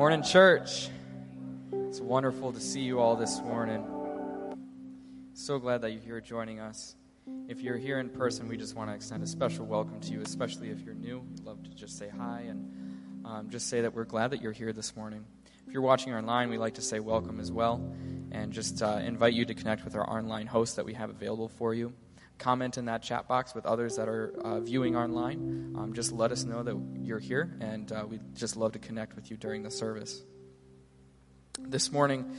Morning, church. It's wonderful to see you all this morning. So glad that you're here joining us. If you're here in person, we just want to extend a special welcome to you, especially if you're new. We'd love to just say hi and um, just say that we're glad that you're here this morning. If you're watching online, we'd like to say welcome as well and just uh, invite you to connect with our online host that we have available for you. Comment in that chat box with others that are uh, viewing online. Um, just let us know that you're here, and uh, we'd just love to connect with you during the service. This morning,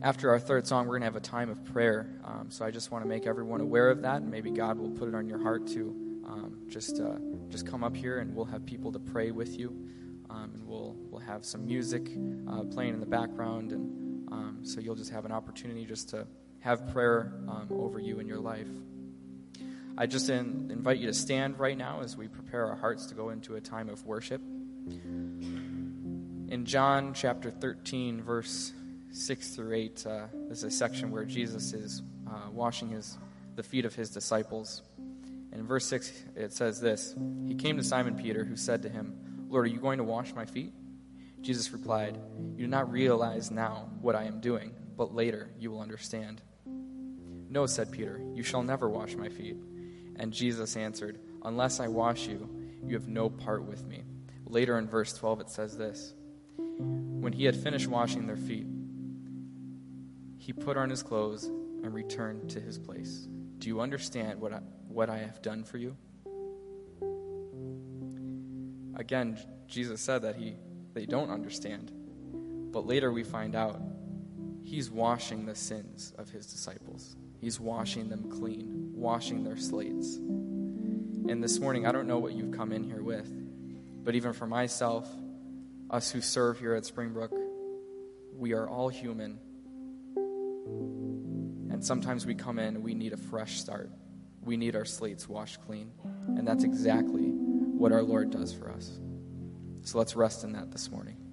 after our third song, we're going to have a time of prayer. Um, so I just want to make everyone aware of that, and maybe God will put it on your heart to um, just uh, just come up here, and we'll have people to pray with you, um, and we'll we'll have some music uh, playing in the background, and um, so you'll just have an opportunity just to have prayer over you in your life. I just in, invite you to stand right now as we prepare our hearts to go into a time of worship. In John chapter 13, verse 6 through 8, uh, there's a section where Jesus is uh, washing his, the feet of his disciples. And in verse 6, it says this He came to Simon Peter, who said to him, Lord, are you going to wash my feet? Jesus replied, You do not realize now what I am doing, but later you will understand. No, said Peter, you shall never wash my feet. And Jesus answered, Unless I wash you, you have no part with me. Later in verse 12, it says this When he had finished washing their feet, he put on his clothes and returned to his place. Do you understand what I, what I have done for you? Again, Jesus said that he, they don't understand. But later we find out he's washing the sins of his disciples. He's washing them clean, washing their slates. And this morning, I don't know what you've come in here with, but even for myself, us who serve here at Springbrook, we are all human. And sometimes we come in we need a fresh start. We need our slates washed clean. And that's exactly what our Lord does for us. So let's rest in that this morning.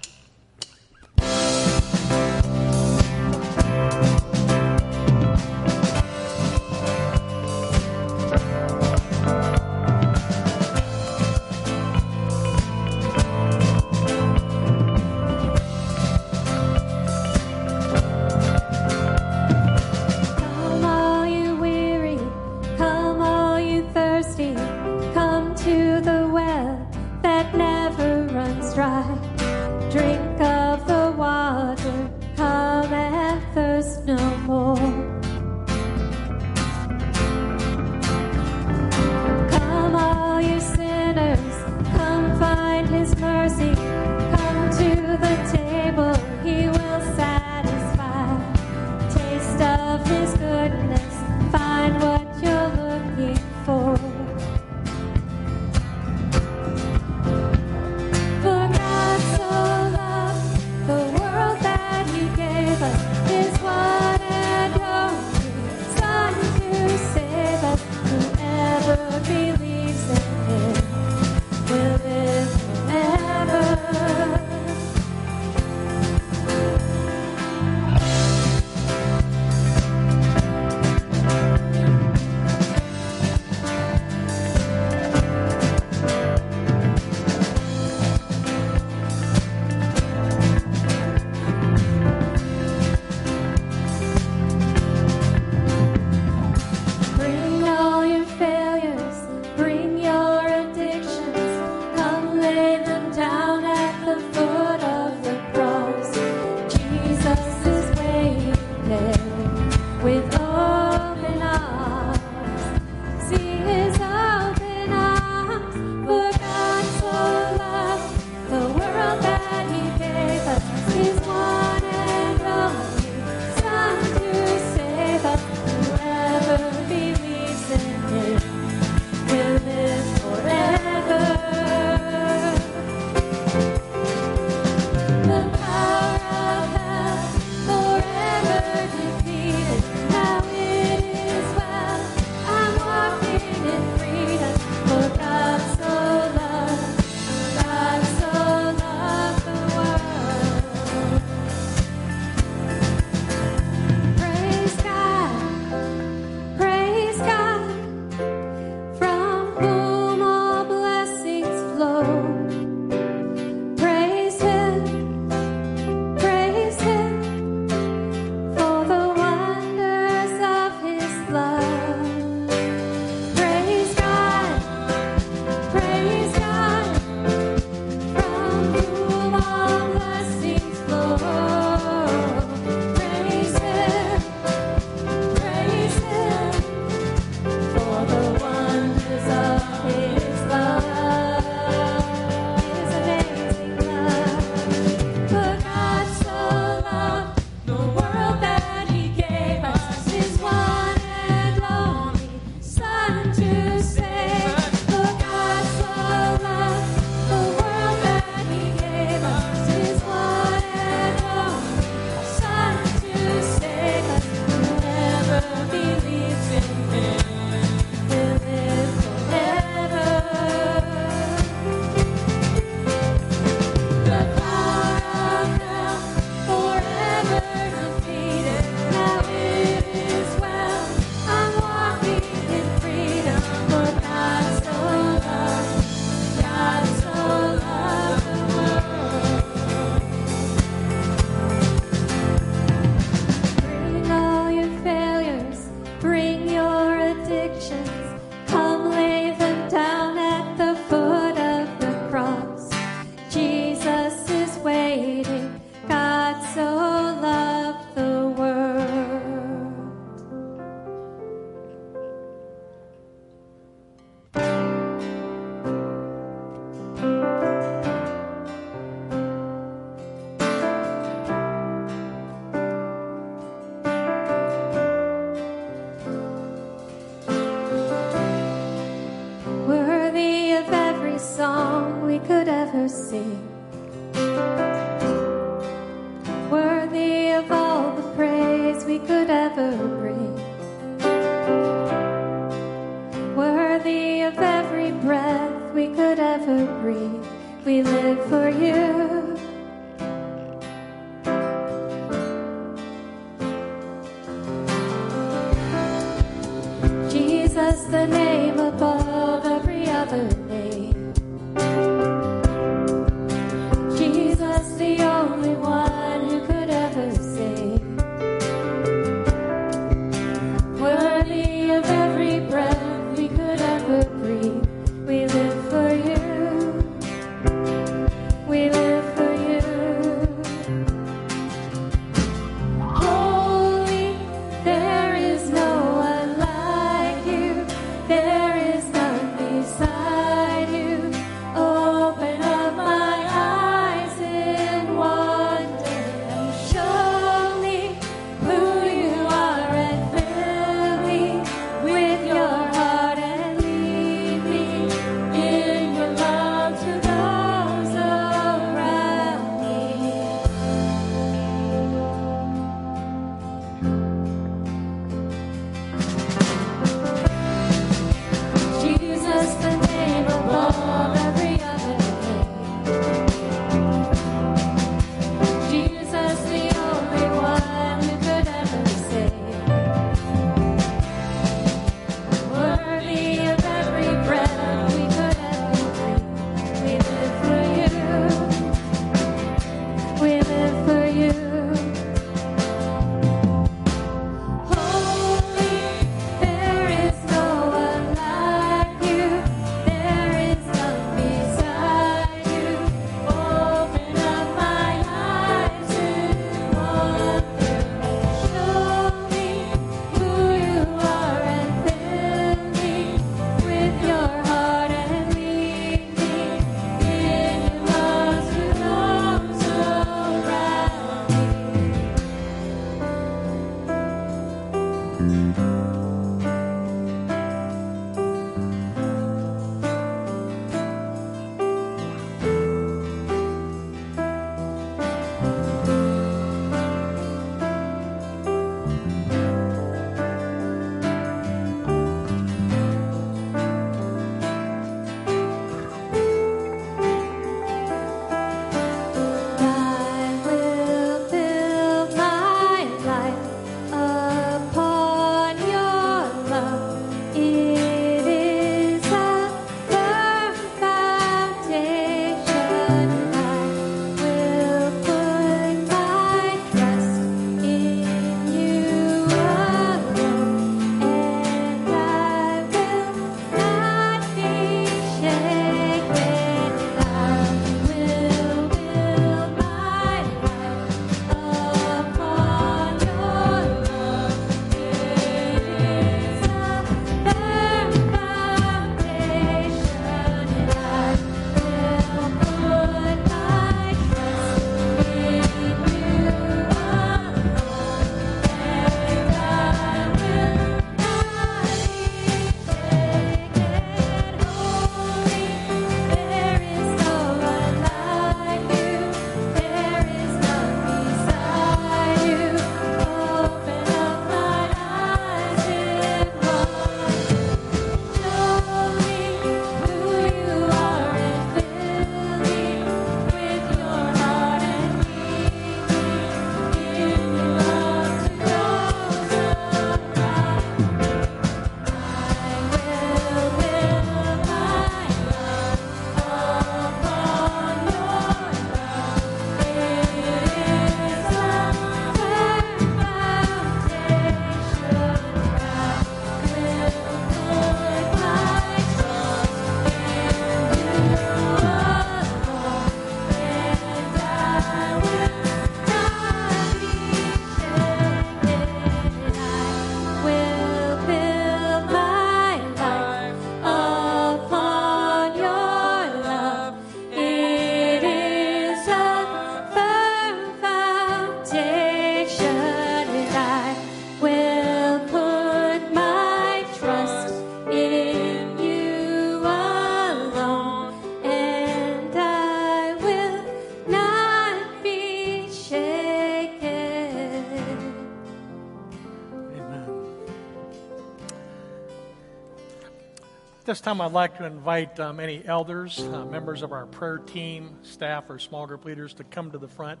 This time, I'd like to invite um, any elders, uh, members of our prayer team, staff, or small group leaders to come to the front.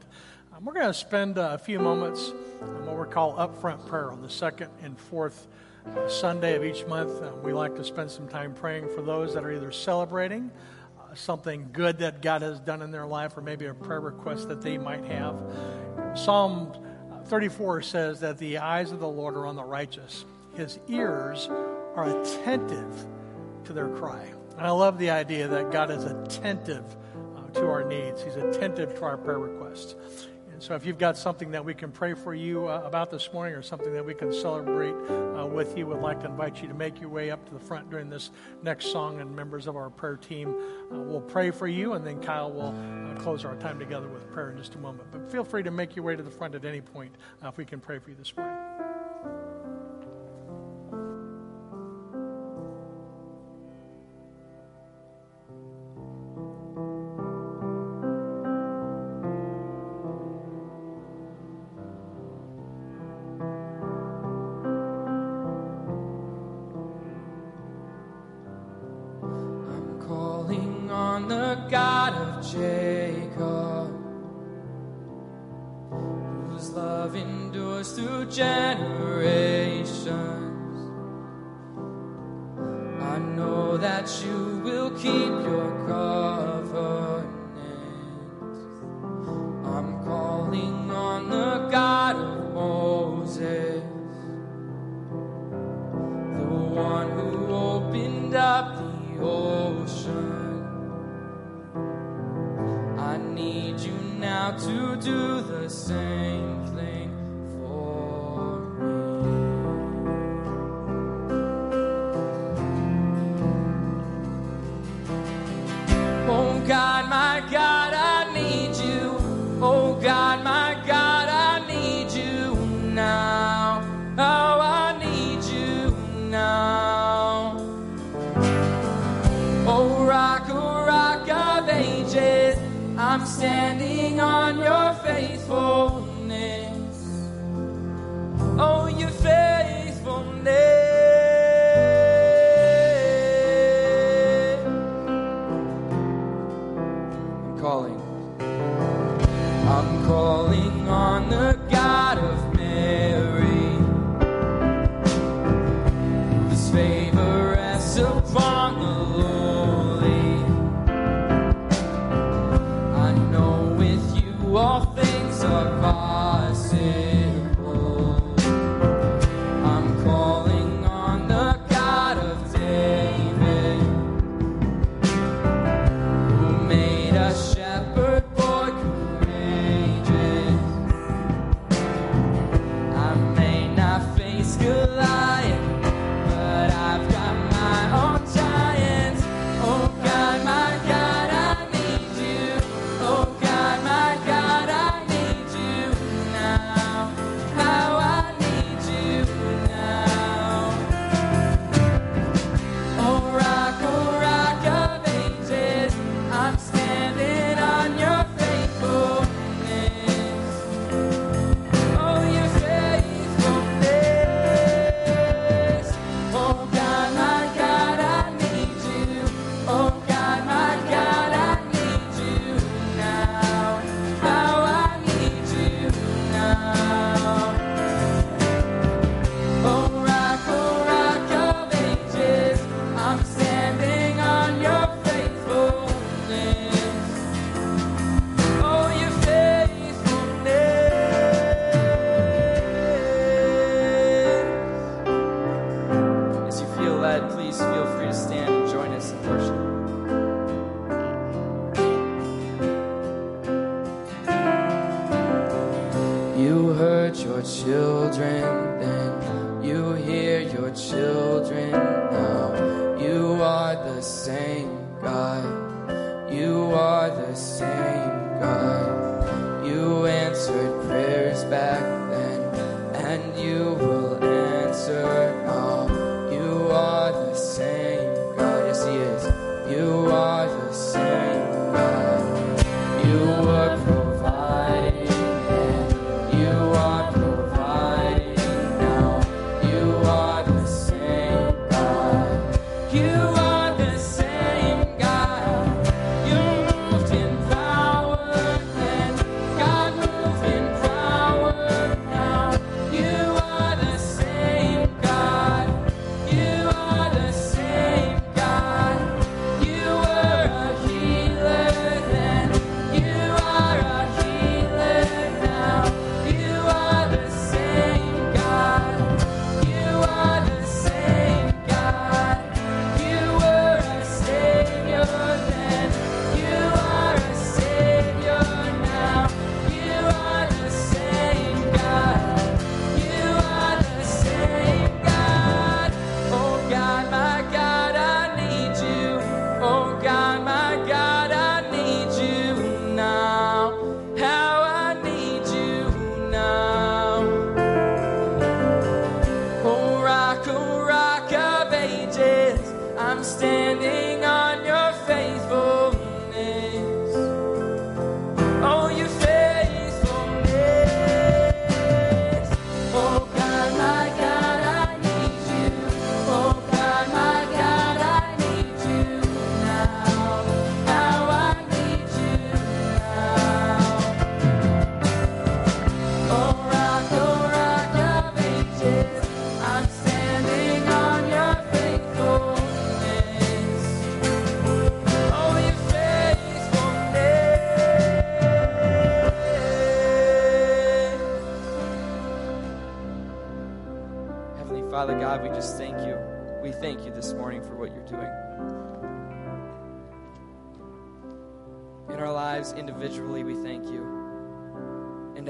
Um, we're going to spend uh, a few moments on what we call upfront prayer on the second and fourth uh, Sunday of each month. Uh, we like to spend some time praying for those that are either celebrating uh, something good that God has done in their life or maybe a prayer request that they might have. Psalm 34 says that the eyes of the Lord are on the righteous, his ears are attentive to their cry. And I love the idea that God is attentive uh, to our needs, He's attentive to our prayer requests. And so, if you've got something that we can pray for you uh, about this morning or something that we can celebrate uh, with you, would like to invite you to make your way up to the front during this next song, and members of our prayer team uh, will pray for you, and then Kyle will uh, close our time together with prayer in just a moment. But feel free to make your way to the front at any point uh, if we can pray for you this morning.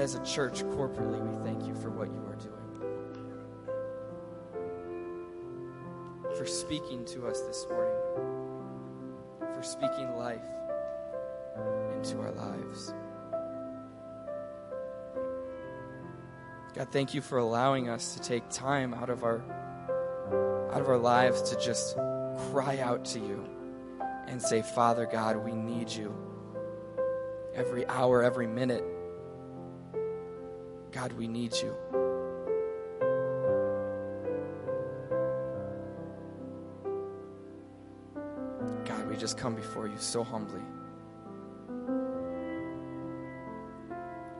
As a church, corporately, we thank you for what you are doing. For speaking to us this morning. For speaking life into our lives. God, thank you for allowing us to take time out of our out of our lives to just cry out to you and say, Father God, we need you. Every hour, every minute. God, we need you. God, we just come before you so humbly.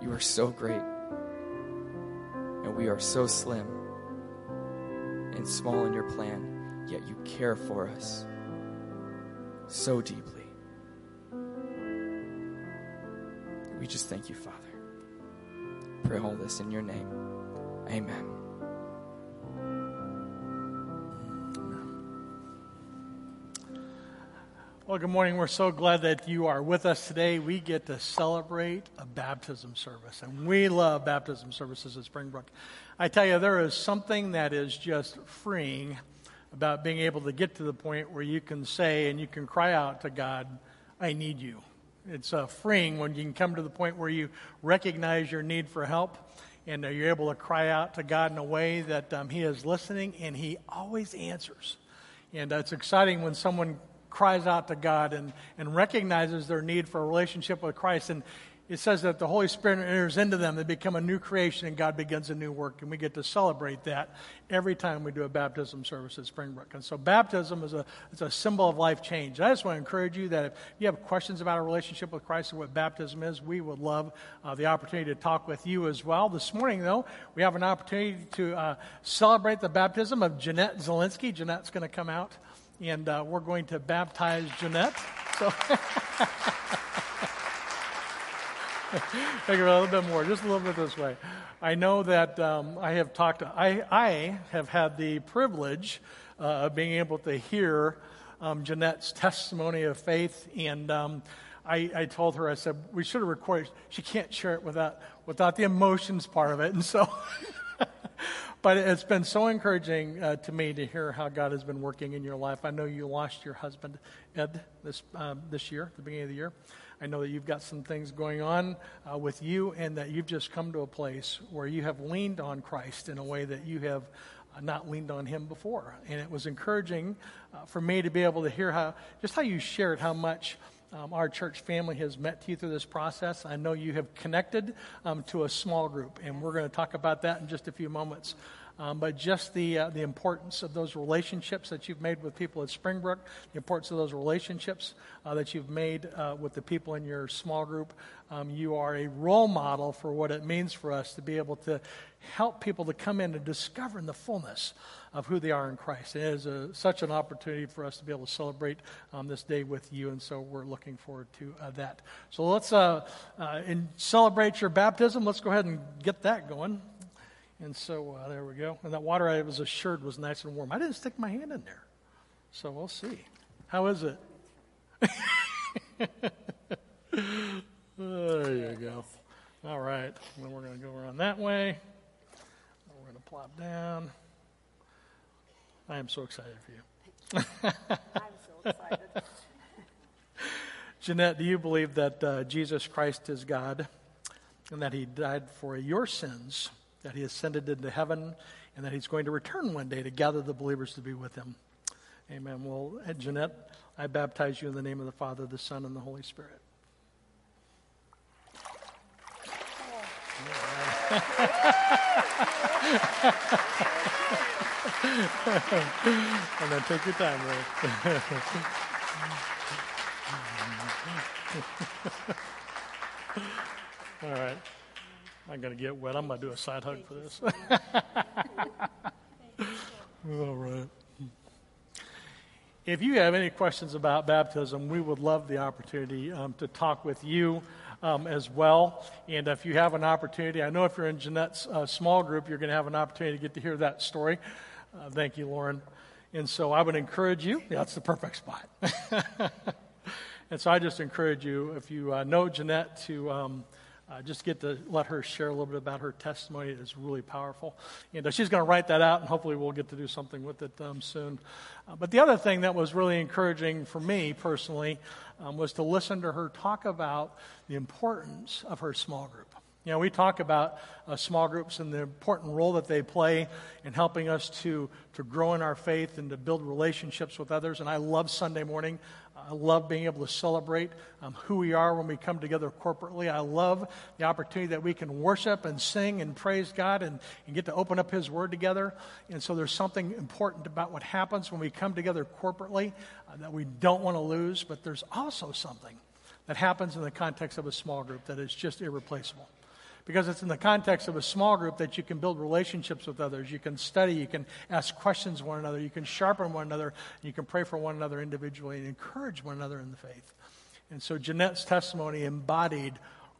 You are so great and we are so slim and small in your plan, yet you care for us so deeply. We just thank you, Father. Pray all this in your name. Amen. Well, good morning. We're so glad that you are with us today. We get to celebrate a baptism service, and we love baptism services at Springbrook. I tell you, there is something that is just freeing about being able to get to the point where you can say and you can cry out to God, I need you. It's uh, freeing when you can come to the point where you recognize your need for help and uh, you're able to cry out to God in a way that um, He is listening and He always answers. And uh, it's exciting when someone cries out to God and, and recognizes their need for a relationship with Christ. And it says that the Holy Spirit enters into them, they become a new creation, and God begins a new work. And we get to celebrate that every time we do a baptism service at Springbrook. And so, baptism is a, is a symbol of life change. And I just want to encourage you that if you have questions about a relationship with Christ and what baptism is, we would love uh, the opportunity to talk with you as well. This morning, though, we have an opportunity to uh, celebrate the baptism of Jeanette Zelinsky. Jeanette's going to come out and uh, we're going to baptize Jeanette. So, think about a little bit more, just a little bit this way. I know that um, I have talked. I I have had the privilege uh, of being able to hear um, Jeanette's testimony of faith, and um, I, I told her I said we should have recorded. She can't share it without without the emotions part of it, and so. but it's been so encouraging uh, to me to hear how God has been working in your life. I know you lost your husband, Ed, this, um, this year, the beginning of the year. I know that you've got some things going on uh, with you, and that you've just come to a place where you have leaned on Christ in a way that you have uh, not leaned on Him before. And it was encouraging uh, for me to be able to hear how, just how you shared how much. Um, our church family has met you through this process. I know you have connected um, to a small group, and we're going to talk about that in just a few moments. Um, but just the, uh, the importance of those relationships that you've made with people at Springbrook, the importance of those relationships uh, that you've made uh, with the people in your small group. Um, you are a role model for what it means for us to be able to help people to come in and discover in the fullness of who they are in Christ. It is a, such an opportunity for us to be able to celebrate um, this day with you, and so we're looking forward to uh, that. So let's uh, uh, celebrate your baptism. Let's go ahead and get that going. And so uh, there we go. And that water I was assured was nice and warm. I didn't stick my hand in there. So we'll see. How is it? there you go. All right. Then we're going to go around that way. We're going to plop down. I am so excited for you. I'm so excited. Jeanette, do you believe that uh, Jesus Christ is God and that he died for your sins, that he ascended into heaven, and that he's going to return one day to gather the believers to be with him? Amen. Well, Jeanette, I baptize you in the name of the Father, the Son, and the Holy Spirit. and then take your time, Ray. All right. I'm going to get wet. I'm going to do a side hug for this. All right. If you have any questions about baptism, we would love the opportunity um, to talk with you um, as well. And if you have an opportunity, I know if you're in Jeanette's uh, small group, you're going to have an opportunity to get to hear that story. Uh, thank you, Lauren. And so I would encourage you, yeah, that's the perfect spot. and so I just encourage you, if you uh, know Jeanette, to. Um, uh, just get to let her share a little bit about her testimony. It is really powerful. And uh, she's going to write that out, and hopefully we'll get to do something with it um, soon. Uh, but the other thing that was really encouraging for me personally um, was to listen to her talk about the importance of her small group. You know, we talk about uh, small groups and the important role that they play in helping us to, to grow in our faith and to build relationships with others. And I love Sunday morning. I love being able to celebrate um, who we are when we come together corporately. I love the opportunity that we can worship and sing and praise God and, and get to open up His Word together. And so there's something important about what happens when we come together corporately uh, that we don't want to lose, but there's also something that happens in the context of a small group that is just irreplaceable because it's in the context of a small group that you can build relationships with others. You can study, you can ask questions one another, you can sharpen one another, you can pray for one another individually and encourage one another in the faith. And so Jeanette's testimony embodied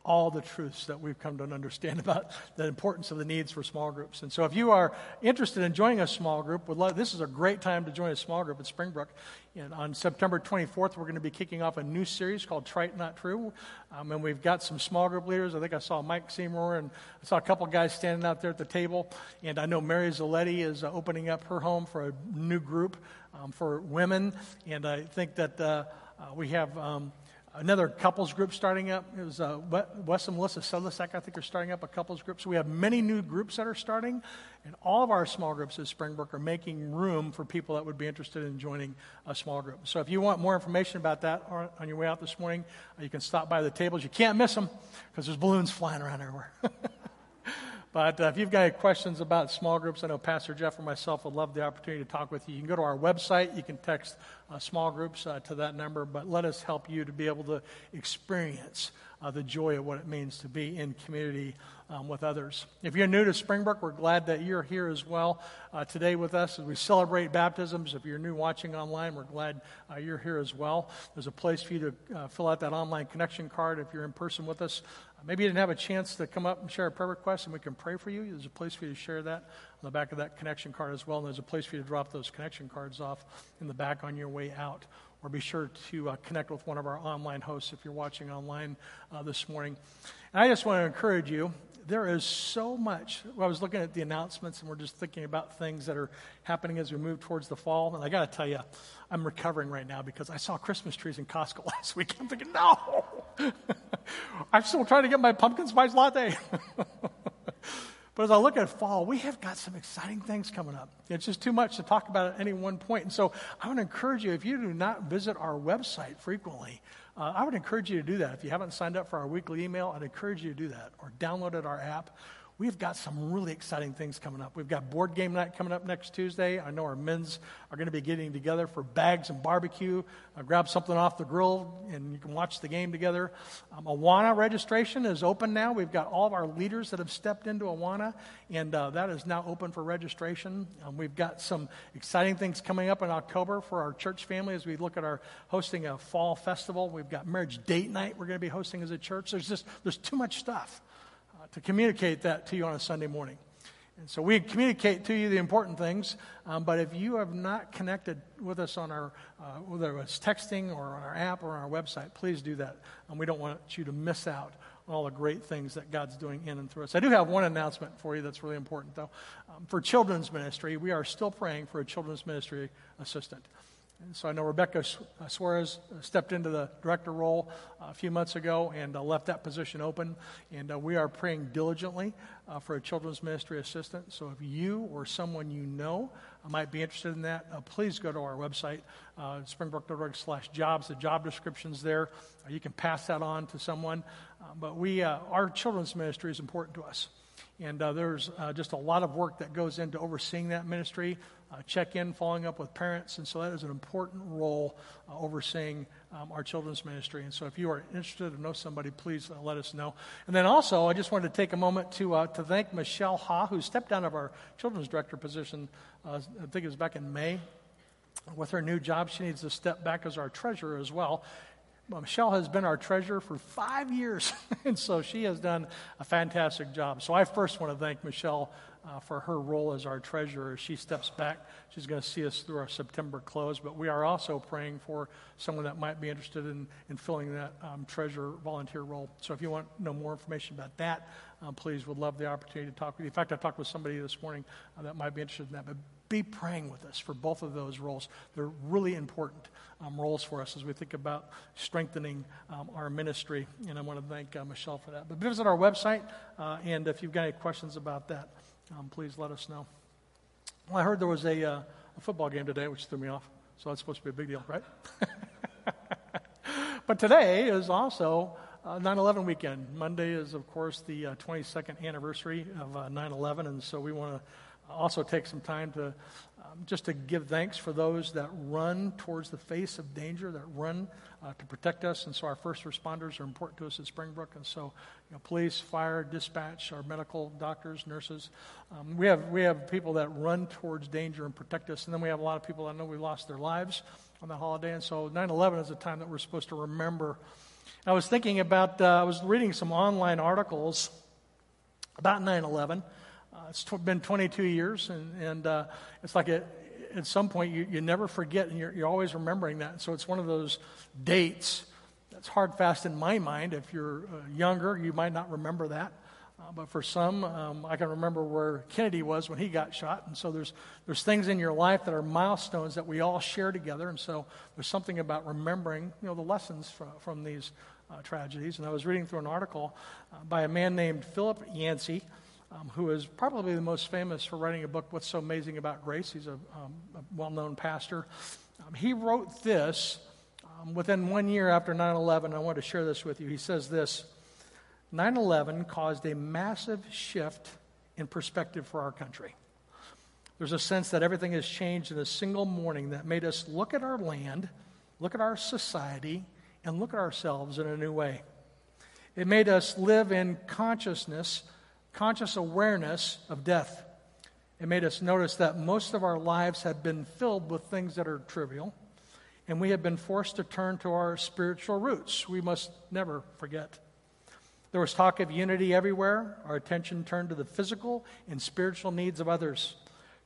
all the truths that we've come to understand about the importance of the needs for small groups. And so, if you are interested in joining a small group, love, this is a great time to join a small group at Springbrook. And on September 24th, we're going to be kicking off a new series called Trite Not True. Um, and we've got some small group leaders. I think I saw Mike Seymour and I saw a couple guys standing out there at the table. And I know Mary Zaletti is uh, opening up her home for a new group um, for women. And I think that uh, uh, we have. Um, another couples group starting up. It was uh, Wes and Melissa Sedlicek, I think, are starting up a couples group. So we have many new groups that are starting, and all of our small groups at Springbrook are making room for people that would be interested in joining a small group. So if you want more information about that on your way out this morning, uh, you can stop by the tables. You can't miss them because there's balloons flying around everywhere. But uh, if you've got questions about small groups, I know Pastor Jeff or myself would love the opportunity to talk with you. You can go to our website. You can text uh, small groups uh, to that number, but let us help you to be able to experience uh, the joy of what it means to be in community um, with others. If you're new to Springbrook, we're glad that you're here as well uh, today with us as we celebrate baptisms. If you're new watching online, we're glad uh, you're here as well. There's a place for you to fill out that online connection card if you're in person with us. Maybe you didn't have a chance to come up and share a prayer request, and we can pray for you. There's a place for you to share that on the back of that connection card as well. And there's a place for you to drop those connection cards off in the back on your way out or be sure to uh, connect with one of our online hosts if you're watching online uh, this morning. And I just want to encourage you there is so much. I was looking at the announcements and we're just thinking about things that are happening as we move towards the fall. And I got to tell you, I'm recovering right now because I saw Christmas trees in Costco last week. I'm thinking, no, I'm still trying to get my pumpkin spice latte. But as I look at fall, we have got some exciting things coming up. It's just too much to talk about at any one point. And so I to encourage you, if you do not visit our website frequently, uh, I would encourage you to do that. If you haven't signed up for our weekly email, I'd encourage you to do that or downloaded our app we've got some really exciting things coming up. We've got board game night coming up next Tuesday. I know our men's are going to be getting together for bags and barbecue. Uh, grab something off the grill and you can watch the game together. Um, Awana registration is open now. We've got all of our leaders that have stepped into Awana, and uh, that is now open for registration. Um, we've got some exciting things coming up in October for our church family as we look at our hosting a fall festival. We've got marriage date night we're going to be hosting as a church. There's just there's too much stuff to communicate that to you on a Sunday morning. And so we communicate to you the important things, um, but if you have not connected with us on our, uh, whether it's texting or on our app or on our website, please do that. And we don't want you to miss out on all the great things that God's doing in and through us. I do have one announcement for you that's really important, though. Um, for children's ministry, we are still praying for a children's ministry assistant. And so I know Rebecca uh, Suarez uh, stepped into the director role uh, a few months ago and left that position open. And we are praying diligently for a children's ministry assistant. So if you or someone you know might be interested in that, please go to our website, uh, springbrook.org slash jobs. The job description's there. You can pass that on to someone. But we, our children's ministry is important to us. And uh, there's uh, just a lot of work that goes into overseeing that ministry, uh, check in, following up with parents. And so that is an important role uh, overseeing um, our children's ministry. And so if you are interested or know somebody, please uh, let us know. And then also, I just wanted to take a moment to, uh, to thank Michelle Ha, who stepped down of our children's director position, uh, I think it was back in May. With her new job, she needs to step back as our treasurer as well. Well, Michelle has been our treasurer for five years, and so she has done a fantastic job. So I first want to thank Michelle uh, for her role as our treasurer. As she steps back, she's going to see us through our September close, but we are also praying for someone that might be interested in, in filling that um, treasurer volunteer role. So if you want to know more information about that, um, please would love the opportunity to talk with you. In fact, I talked with somebody this morning uh, that might be interested in that. But be praying with us for both of those roles. They're really important um, roles for us as we think about strengthening um, our ministry. And I want to thank uh, Michelle for that. But visit our website, uh, and if you've got any questions about that, um, please let us know. Well, I heard there was a, uh, a football game today, which threw me off. So that's supposed to be a big deal, right? but today is also uh, 9 11 weekend. Monday is, of course, the uh, 22nd anniversary of uh, 9 11, and so we want to also take some time to um, just to give thanks for those that run towards the face of danger, that run uh, to protect us. And so our first responders are important to us at Springbrook. And so, you know, police, fire, dispatch, our medical doctors, nurses. Um, we, have, we have people that run towards danger and protect us. And then we have a lot of people that know we lost their lives on that holiday. And so 9 11 is a time that we're supposed to remember. I was thinking about, uh, I was reading some online articles about 9 11. Uh, it's been 22 years, and, and uh, it's like a, at some point you, you never forget, and you're, you're always remembering that. So it's one of those dates that's hard fast in my mind. If you're uh, younger, you might not remember that. Uh, but for some, um, I can remember where Kennedy was when he got shot. And so there's, there's things in your life that are milestones that we all share together. And so there's something about remembering, you know, the lessons from, from these uh, tragedies. And I was reading through an article uh, by a man named Philip Yancey um, who is probably the most famous for writing a book, What's So Amazing About Grace. He's a, um, a well known pastor. Um, he wrote this um, within one year after 9 11. I want to share this with you. He says this 9 11 caused a massive shift in perspective for our country. There's a sense that everything has changed in a single morning that made us look at our land, look at our society, and look at ourselves in a new way. It made us live in consciousness conscious awareness of death. It made us notice that most of our lives had been filled with things that are trivial, and we had been forced to turn to our spiritual roots. We must never forget. There was talk of unity everywhere. Our attention turned to the physical and spiritual needs of others.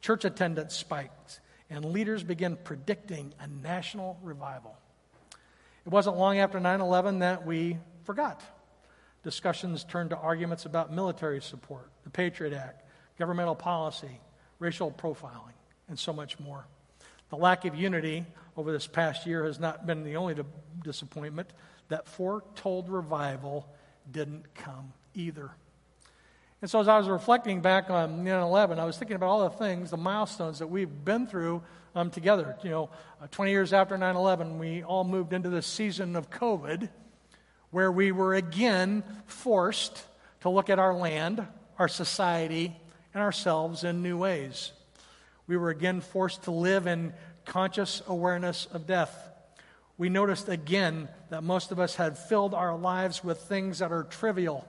Church attendance spiked, and leaders began predicting a national revival. It wasn't long after 9 11 that we forgot discussions turned to arguments about military support, the Patriot Act, governmental policy, racial profiling, and so much more. The lack of unity over this past year has not been the only disappointment. That foretold revival didn't come either. And so, as I was reflecting back on 9 11, I was thinking about all the things, the milestones that we've been through um, together. You know, uh, 20 years after 9 11, we all moved into this season of COVID where we were again forced to look at our land, our society, and ourselves in new ways. We were again forced to live in conscious awareness of death. We noticed again that most of us had filled our lives with things that are trivial.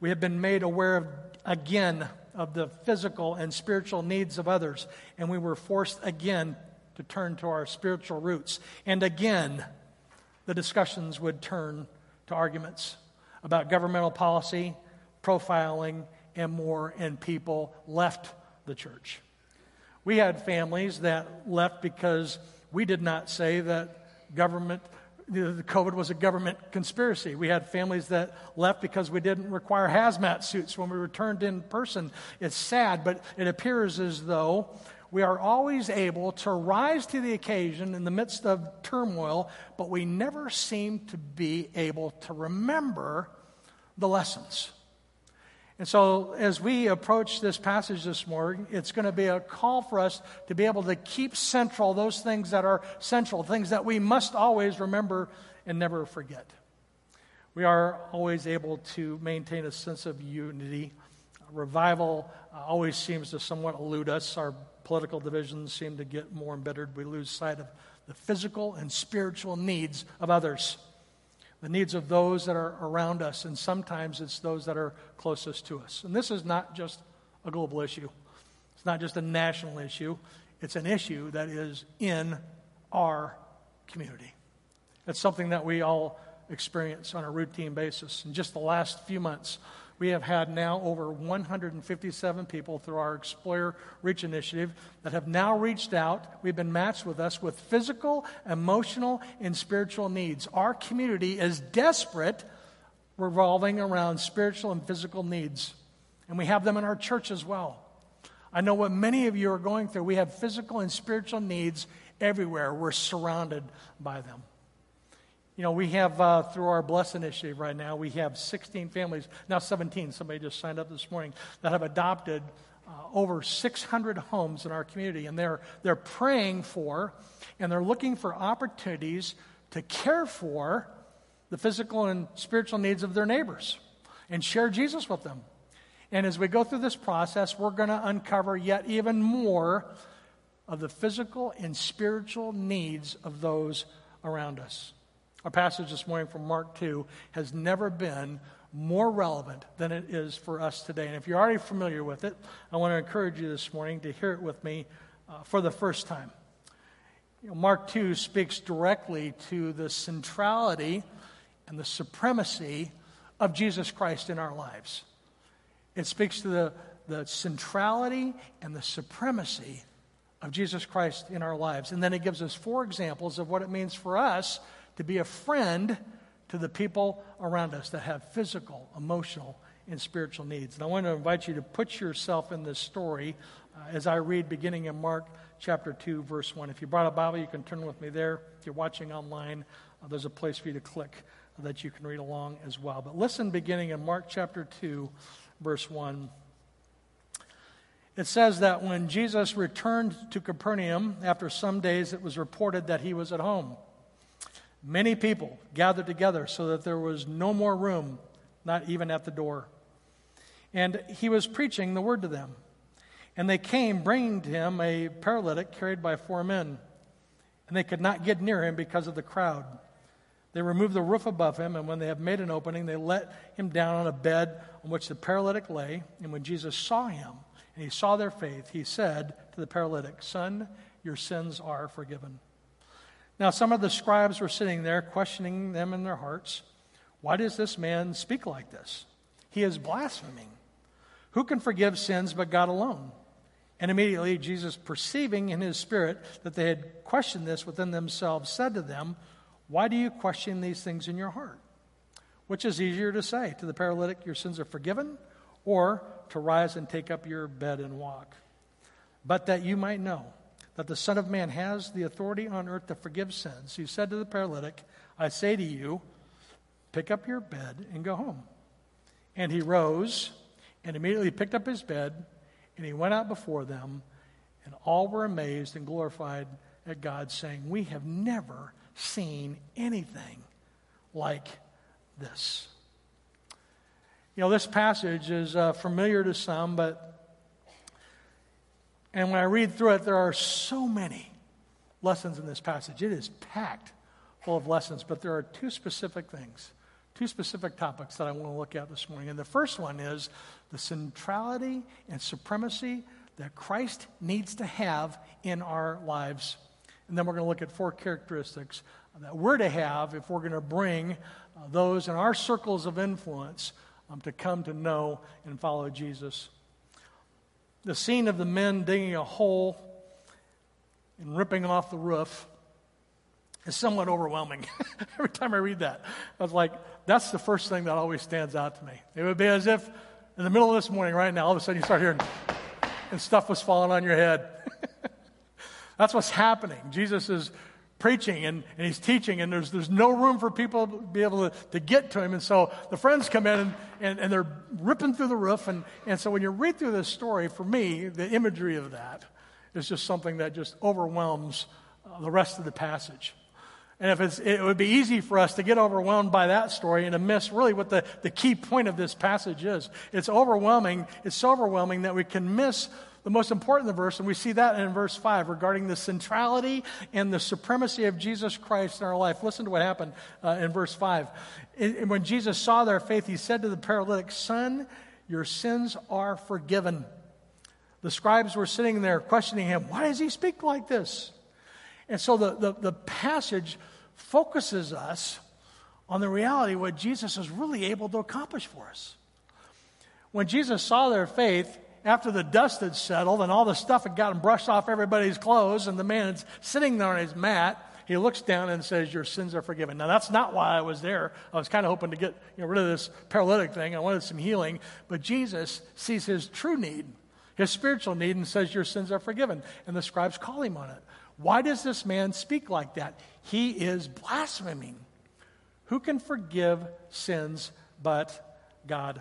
We have been made aware of, again of the physical and spiritual needs of others, and we were forced again to turn to our spiritual roots. And again, the discussions would turn to arguments about governmental policy, profiling, and more, and people left the church. We had families that left because we did not say that government, the COVID was a government conspiracy. We had families that left because we didn't require hazmat suits when we returned in person. It's sad, but it appears as though We are always able to rise to the occasion in the midst of turmoil, but we never seem to be able to remember the lessons. And so, as we approach this passage this morning, it's going to be a call for us to be able to keep central those things that are central, things that we must always remember and never forget. We are always able to maintain a sense of unity. Revival uh, always seems to somewhat elude us. Our political divisions seem to get more embittered. We lose sight of the physical and spiritual needs of others the needs of those that are around us, and sometimes it's those that are closest to us. And this is not just a global issue, it's not just a national issue, it's an issue that is in our community. It's something that we all experience on a routine basis. In just the last few months, we have had now over 157 people through our Explorer Reach initiative that have now reached out. We've been matched with us with physical, emotional, and spiritual needs. Our community is desperate, revolving around spiritual and physical needs. And we have them in our church as well. I know what many of you are going through. We have physical and spiritual needs everywhere. We're surrounded by them. You know, we have, uh, through our Bless Initiative right now, we have 16 families, now 17, somebody just signed up this morning, that have adopted uh, over 600 homes in our community. And they're, they're praying for and they're looking for opportunities to care for the physical and spiritual needs of their neighbors and share Jesus with them. And as we go through this process, we're going to uncover yet even more of the physical and spiritual needs of those around us. Our passage this morning from Mark 2 has never been more relevant than it is for us today. And if you're already familiar with it, I want to encourage you this morning to hear it with me uh, for the first time. You know, Mark 2 speaks directly to the centrality and the supremacy of Jesus Christ in our lives. It speaks to the, the centrality and the supremacy of Jesus Christ in our lives. And then it gives us four examples of what it means for us to be a friend to the people around us that have physical, emotional, and spiritual needs. And I want to invite you to put yourself in this story uh, as I read beginning in Mark chapter 2, verse 1. If you brought a Bible, you can turn with me there. If you're watching online, uh, there's a place for you to click that you can read along as well. But listen beginning in Mark chapter 2, verse 1. It says that when Jesus returned to Capernaum after some days, it was reported that he was at home. Many people gathered together so that there was no more room, not even at the door. And he was preaching the word to them. And they came, bringing to him a paralytic carried by four men. And they could not get near him because of the crowd. They removed the roof above him, and when they had made an opening, they let him down on a bed on which the paralytic lay. And when Jesus saw him, and he saw their faith, he said to the paralytic, Son, your sins are forgiven. Now, some of the scribes were sitting there, questioning them in their hearts. Why does this man speak like this? He is blaspheming. Who can forgive sins but God alone? And immediately Jesus, perceiving in his spirit that they had questioned this within themselves, said to them, Why do you question these things in your heart? Which is easier to say to the paralytic, Your sins are forgiven, or to rise and take up your bed and walk? But that you might know that the Son of Man has the authority on earth to forgive sins, he said to the paralytic, I say to you, pick up your bed and go home. And he rose and immediately picked up his bed and he went out before them, and all were amazed and glorified at God, saying, We have never seen anything like this. You know, this passage is uh, familiar to some, but and when I read through it, there are so many lessons in this passage. It is packed full of lessons, but there are two specific things, two specific topics that I want to look at this morning. And the first one is the centrality and supremacy that Christ needs to have in our lives. And then we're going to look at four characteristics that we're to have if we're going to bring uh, those in our circles of influence um, to come to know and follow Jesus the scene of the men digging a hole and ripping off the roof is somewhat overwhelming. Every time I read that, I was like, that's the first thing that always stands out to me. It would be as if in the middle of this morning, right now, all of a sudden you start hearing, and stuff was falling on your head. That's what's happening. Jesus is preaching and, and he's teaching, and there's, there's no room for people to be able to, to get to him. And so the friends come in and, and, and they're ripping through the roof. And, and so when you read through this story, for me, the imagery of that is just something that just overwhelms uh, the rest of the passage. And if it's, it would be easy for us to get overwhelmed by that story and to miss really what the, the key point of this passage is. It's overwhelming. It's so overwhelming that we can miss the most important in the verse, and we see that in verse 5 regarding the centrality and the supremacy of Jesus Christ in our life. Listen to what happened uh, in verse 5. It, when Jesus saw their faith, he said to the paralytic, Son, your sins are forgiven. The scribes were sitting there questioning him, Why does he speak like this? And so the, the, the passage focuses us on the reality of what Jesus is really able to accomplish for us. When Jesus saw their faith, after the dust had settled and all the stuff had gotten brushed off everybody's clothes, and the man is sitting there on his mat, he looks down and says, Your sins are forgiven. Now, that's not why I was there. I was kind of hoping to get you know, rid of this paralytic thing. I wanted some healing. But Jesus sees his true need, his spiritual need, and says, Your sins are forgiven. And the scribes call him on it. Why does this man speak like that? He is blaspheming. Who can forgive sins but God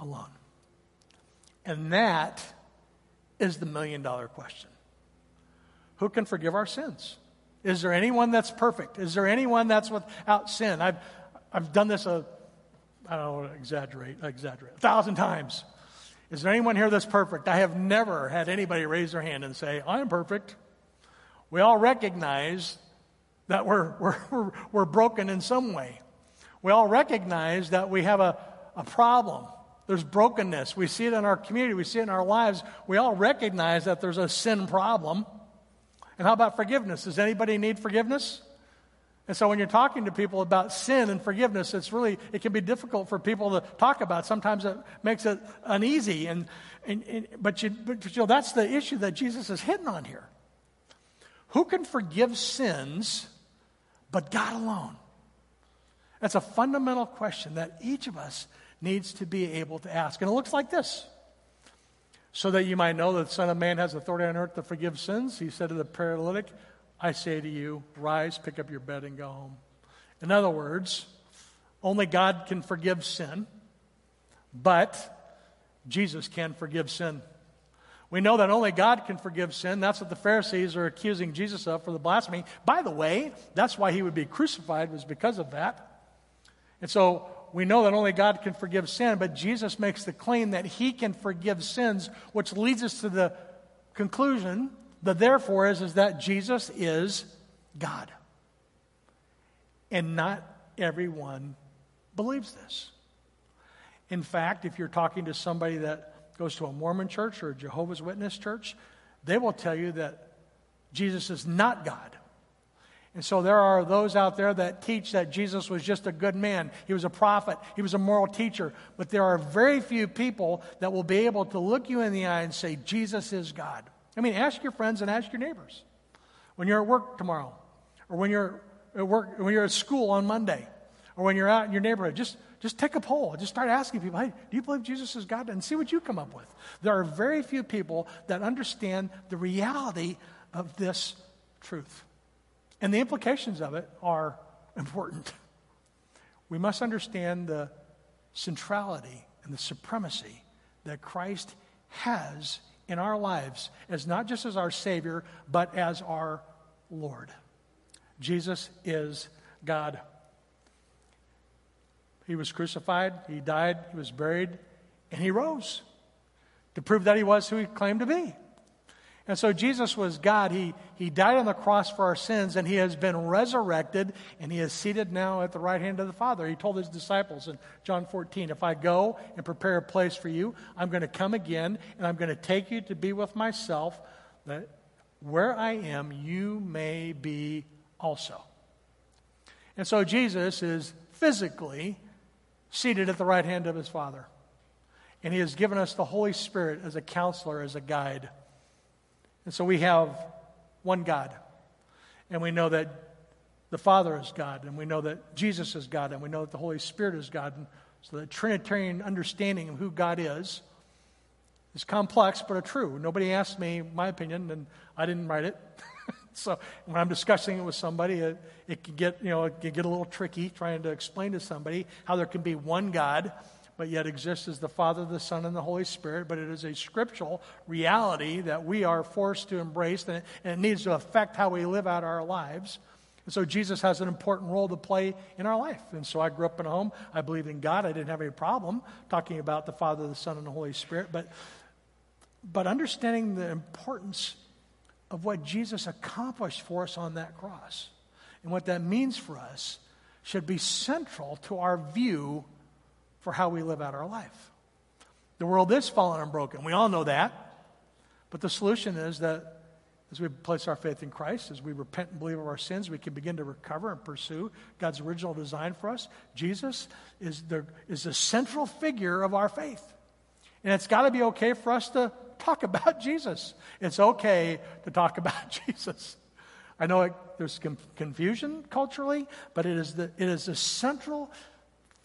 alone? And that is the million dollar question. Who can forgive our sins? Is there anyone that's perfect? Is there anyone that's without sin? I've, I've done this a, I don't want to exaggerate, exaggerate, a thousand times. Is there anyone here that's perfect? I have never had anybody raise their hand and say, I am perfect. We all recognize that we're, we're, we're broken in some way. We all recognize that we have a, a problem. There's brokenness. We see it in our community, we see it in our lives. We all recognize that there's a sin problem. And how about forgiveness? Does anybody need forgiveness? And so when you're talking to people about sin and forgiveness, it's really, it can be difficult for people to talk about. Sometimes it makes it uneasy. And, and, and but, you, but you know, that's the issue that Jesus is hitting on here. Who can forgive sins but God alone? That's a fundamental question that each of us needs to be able to ask. And it looks like this. So that you might know that the Son of Man has authority on earth to forgive sins, he said to the paralytic, I say to you, rise, pick up your bed, and go home. In other words, only God can forgive sin, but Jesus can forgive sin. We know that only God can forgive sin. That's what the Pharisees are accusing Jesus of for the blasphemy. By the way, that's why he would be crucified, was because of that. And so we know that only God can forgive sin, but Jesus makes the claim that he can forgive sins, which leads us to the conclusion the therefore is, is that Jesus is God. And not everyone believes this. In fact, if you're talking to somebody that goes to a Mormon church or a Jehovah's Witness church, they will tell you that Jesus is not God. And so there are those out there that teach that Jesus was just a good man. He was a prophet. He was a moral teacher. But there are very few people that will be able to look you in the eye and say, Jesus is God. I mean, ask your friends and ask your neighbors. When you're at work tomorrow, or when you're at work, when you're at school on Monday, or when you're out in your neighborhood, just just take a poll. Just start asking people, hey, do you believe Jesus is God? And see what you come up with. There are very few people that understand the reality of this truth. And the implications of it are important. We must understand the centrality and the supremacy that Christ has in our lives as not just as our Savior, but as our Lord. Jesus is God. He was crucified, he died, he was buried, and he rose to prove that he was who he claimed to be. And so Jesus was God. He, he died on the cross for our sins, and he has been resurrected, and he is seated now at the right hand of the Father. He told his disciples in John 14, If I go and prepare a place for you, I'm going to come again, and I'm going to take you to be with myself, that where I am, you may be also. And so Jesus is physically seated at the right hand of his Father. And he has given us the Holy Spirit as a counselor, as a guide. And so we have one God. And we know that the Father is God, and we know that Jesus is God, and we know that the Holy Spirit is God. And so the Trinitarian understanding of who God is is complex, but a true. Nobody asked me my opinion, and I didn't write it. So when I'm discussing it with somebody, it, it can get, you know, it can get a little tricky trying to explain to somebody how there can be one God, but yet exists as the Father, the Son, and the Holy Spirit. But it is a scriptural reality that we are forced to embrace, and it, needs to affect how we live out our lives. And so Jesus has an important role to play in our life. And so I grew up in a home. I believed in God. I didn't have any problem talking about the Father, the Son, and the Holy Spirit. But, but understanding the importance of what Jesus accomplished for us on that cross and what that means for us should be central to our view for how we live out our life. The world is fallen and broken. We all know that. But the solution is that as we place our faith in Christ, as we repent and believe of our sins, we can begin to recover and pursue God's original design for us. Jesus is the, is the central figure of our faith. And it's got to be okay for us to talk about Jesus. It's okay to talk about Jesus. I know it, there's confusion culturally, but it is, the, it is the central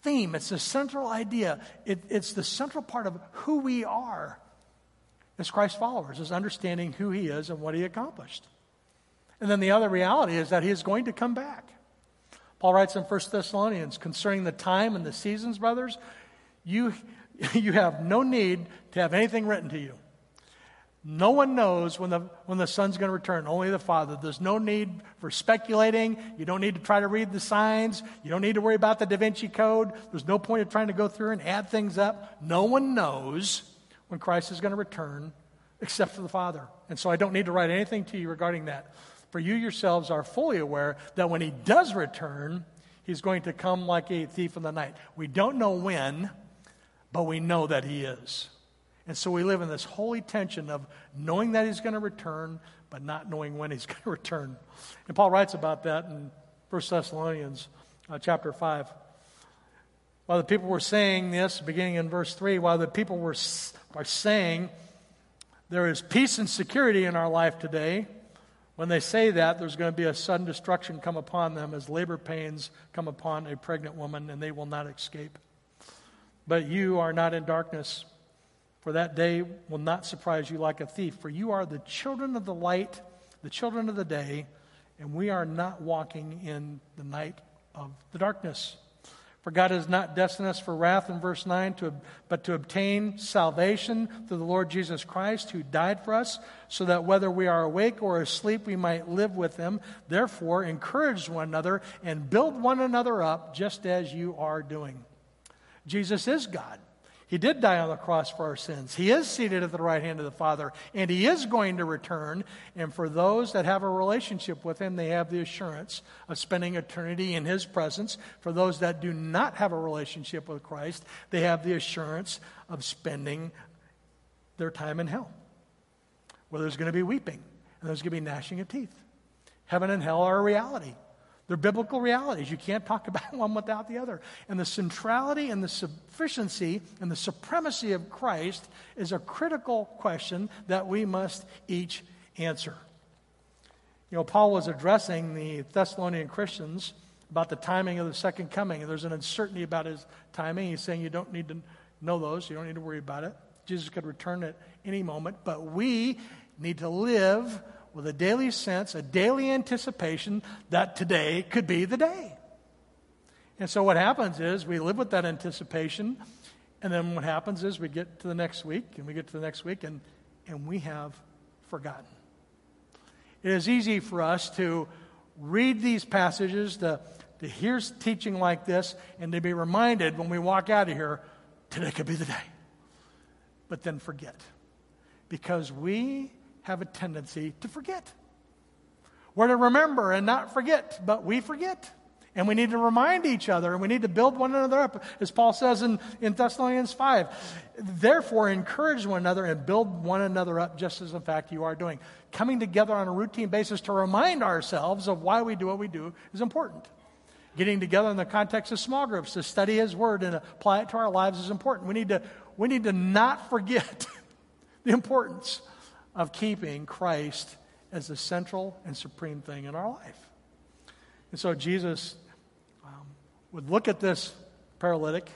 theme. It's the central idea. It, it's the central part of who we are as Christ followers, is understanding who he is and what he accomplished. And then the other reality is that he is going to come back. Paul writes in 1 Thessalonians concerning the time and the seasons, brothers, you, you have no need to have anything written to you no one knows when the, when the Son's going to return, only the Father. There's no need for speculating. You don't need to try to read the signs. You don't need to worry about the Da Vinci Code. There's no point of trying to go through and add things up. No one knows when Christ is going to return except for the Father. And so I don't need to write anything to you regarding that. For you yourselves are fully aware that when He does return, He's going to come like a thief in the night. We don't know when, but we know that He is. And so we live in this holy tension of knowing that he's going to return, but not knowing when he's going to return. And Paul writes about that in 1 Thessalonians uh, chapter 5. While the people were saying this, beginning in verse 3, while the people were, were saying, there is peace and security in our life today, when they say that, there's going to be a sudden destruction come upon them as labor pains come upon a pregnant woman, and they will not escape. But you are not in darkness for that day will not surprise you like a thief, for you are the children of the light, the children of the day, and we are not walking in the night of the darkness. For God has not destined us for wrath in verse 9, to, but to obtain salvation through the Lord Jesus Christ, who died for us, so that whether we are awake or asleep, we might live with him. Therefore, encourage one another and build one another up, just as you are doing. Jesus is God. He did die on the cross for our sins. He is seated at the right hand of the Father, and He is going to return. And for those that have a relationship with Him, they have the assurance of spending eternity in His presence. For those that do not have a relationship with Christ, they have the assurance of spending their time in hell, where there's going to be weeping and there's going to be gnashing of teeth. Heaven and hell are a reality. They're biblical realities. You can't talk about one without the other. And the centrality and the sufficiency and the supremacy of Christ is a critical question that we must each answer. You know, Paul was addressing the Thessalonian Christians about the timing of the second coming. There's an uncertainty about his timing. He's saying you don't need to know those, you don't need to worry about it. Jesus could return at any moment, but we need to live with a daily sense, a daily anticipation that today could be the day. And so what happens is we live with that anticipation, and then what happens is we get to the next week, and we get to the next week, and, and we have forgotten. It is easy for us to read these passages, to, to hear teaching like this, and to be reminded when we walk out of here, today could be the day. But then forget. Because we have a tendency to forget. We're to remember and not forget, but we forget. And we need to remind each other, and we need to build one another up, as Paul says in, in Thessalonians 5. Therefore, encourage one another and build one another up, just as in fact you are doing. Coming together on a routine basis to remind ourselves of why we do what we do is important. Getting together in the context of small groups to study His Word and apply it to our lives is important. We need to, we need to not forget the importance of keeping Christ as the central and supreme thing in our life. And so Jesus um, would look at this paralytic.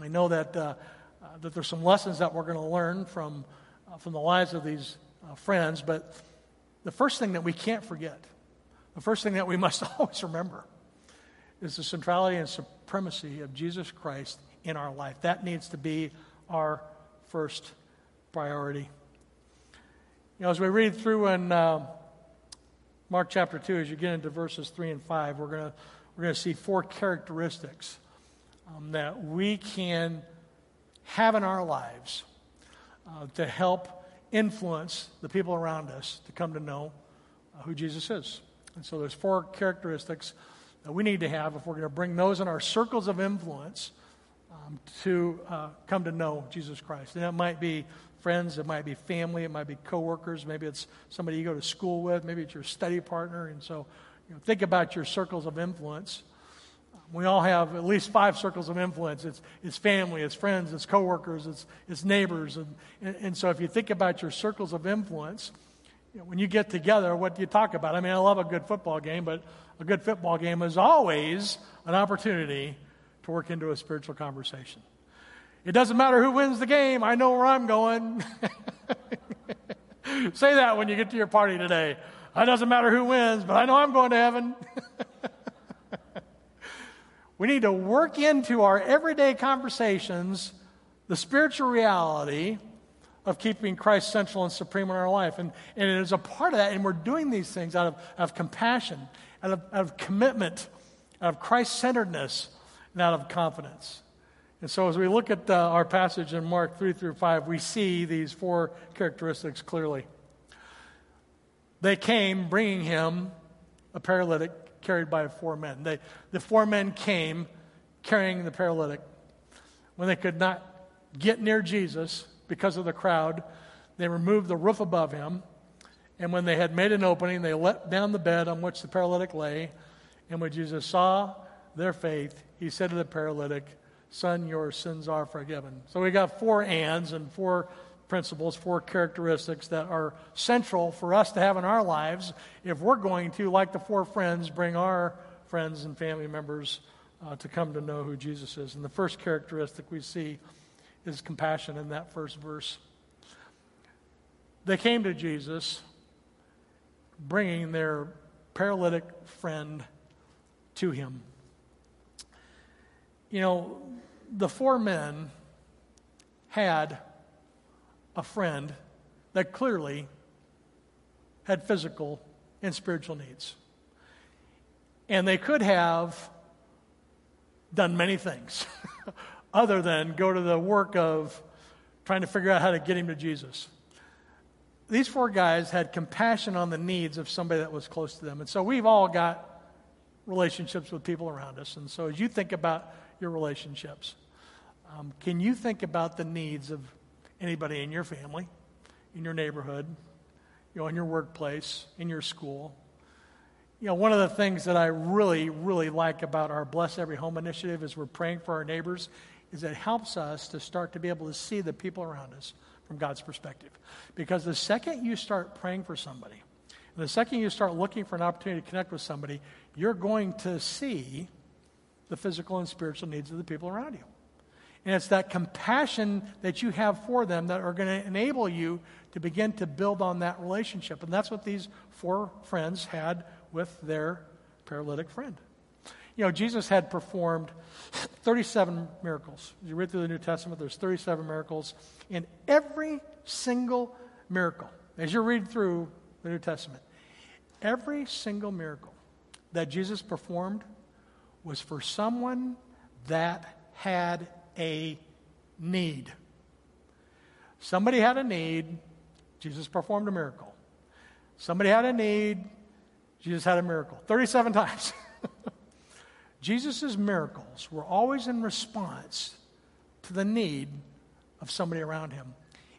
I know that, uh, uh, that there's some lessons that we're going to learn from, uh, from the lives of these uh, friends, but the first thing that we can't forget, the first thing that we must always remember, is the centrality and supremacy of Jesus Christ in our life. That needs to be our first priority. You know, as we read through in uh, Mark chapter 2, as you get into verses 3 and 5, we're going we're to see four characteristics um, that we can have in our lives uh, to help influence the people around us to come to know uh, who Jesus is. And so there's four characteristics that we need to have if we're going to bring those in our circles of influence um, to uh, come to know Jesus Christ. And it might be friends, it might be family, it might be coworkers, maybe it's somebody you go to school with, maybe it's your study partner. And so you know, think about your circles of influence. We all have at least five circles of influence. It's, it's family, it's friends, it's coworkers, it's, it's neighbors. And, and, and so if you think about your circles of influence, you know, when you get together, what do you talk about? I mean, I love a good football game, but a good football game is always an opportunity to work into a spiritual conversation. It doesn't matter who wins the game, I know where I'm going. Say that when you get to your party today. It doesn't matter who wins, but I know I'm going to heaven. we need to work into our everyday conversations the spiritual reality of keeping Christ central and supreme in our life. And, and it is a part of that, and we're doing these things out of, out of compassion, out of, out of commitment, out of Christ centeredness, and out of confidence. And so, as we look at uh, our passage in Mark 3 through 5, we see these four characteristics clearly. They came bringing him a paralytic carried by four men. They, the four men came carrying the paralytic. When they could not get near Jesus because of the crowd, they removed the roof above him. And when they had made an opening, they let down the bed on which the paralytic lay. And when Jesus saw their faith, he said to the paralytic, Son, your sins are forgiven. So we got four ands and four principles, four characteristics that are central for us to have in our lives if we're going to, like the four friends, bring our friends and family members uh, to come to know who Jesus is. And the first characteristic we see is compassion in that first verse. They came to Jesus bringing their paralytic friend to him. You know, the four men had a friend that clearly had physical and spiritual needs. And they could have done many things other than go to the work of trying to figure out how to get him to Jesus. These four guys had compassion on the needs of somebody that was close to them. And so we've all got relationships with people around us. And so as you think about your relationships, um, can you think about the needs of anybody in your family, in your neighborhood, you know, in your workplace, in your school. You know, one of the things that I really, really like about our Bless Every Home initiative is we're praying for our neighbors, is it helps us to start to be able to see the people around us from God's perspective. Because the second you start praying for somebody, the second you start looking for an opportunity to connect with somebody, you're going to see the physical and spiritual needs of the people around you. And it's that compassion that you have for them that are going to enable you to begin to build on that relationship. And that's what these four friends had with their paralytic friend. You know, Jesus had performed 37 miracles. As you read through the New Testament, there's 37 miracles. In every single miracle, as you read through the New Testament, every single miracle that Jesus performed was for someone that had a need. Somebody had a need, Jesus performed a miracle. Somebody had a need, Jesus had a miracle. 37 times. Jesus' miracles were always in response to the need of somebody around him.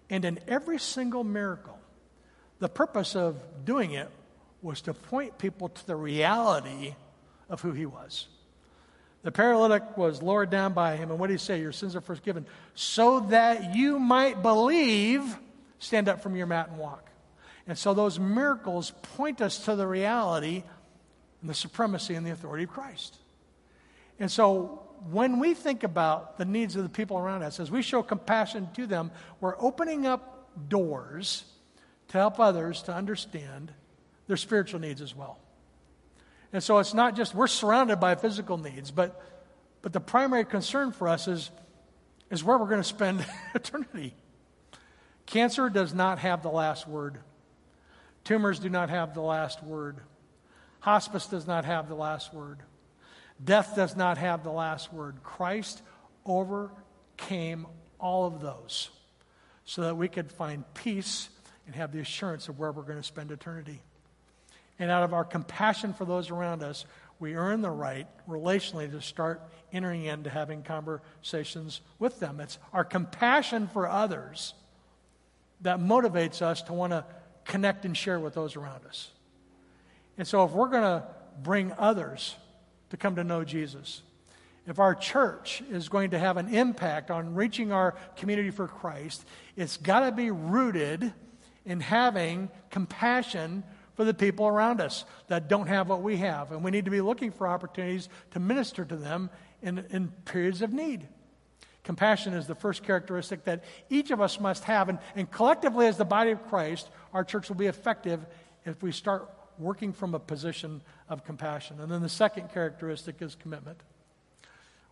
And in every single miracle, the purpose of doing it was to point people to the reality of who he was. The paralytic was lowered down by him. And what did he say? Your sins are forgiven. So that you might believe, stand up from your mat and walk. And so those miracles point us to the reality and the supremacy and the authority of Christ. And so when we think about the needs of the people around us, as we show compassion to them, we're opening up doors to help others to understand their spiritual needs as well. And so it's not just we're surrounded by physical needs, but, but the primary concern for us is, is where we're going to spend eternity. Cancer does not have the last word. Tumors do not have the last word. Hospice does not have the last word. Death does not have the last word. Christ overcame all of those so that we could find peace and have the assurance of where we're going to spend eternity. And out of our compassion for those around us, we earn the right relationally to start entering into having conversations with them. It's our compassion for others that motivates us to want to connect and share with those around us. And so, if we're going to bring others to come to know Jesus, if our church is going to have an impact on reaching our community for Christ, it's got to be rooted in having compassion for the people around us that don't have what we have. And we need to be looking for opportunities to minister to them in, in periods of need. Compassion is the first characteristic that each of us must have. And, and collectively, as the body of Christ, our church will be effective if we start working from a position of compassion. And then the second characteristic is commitment.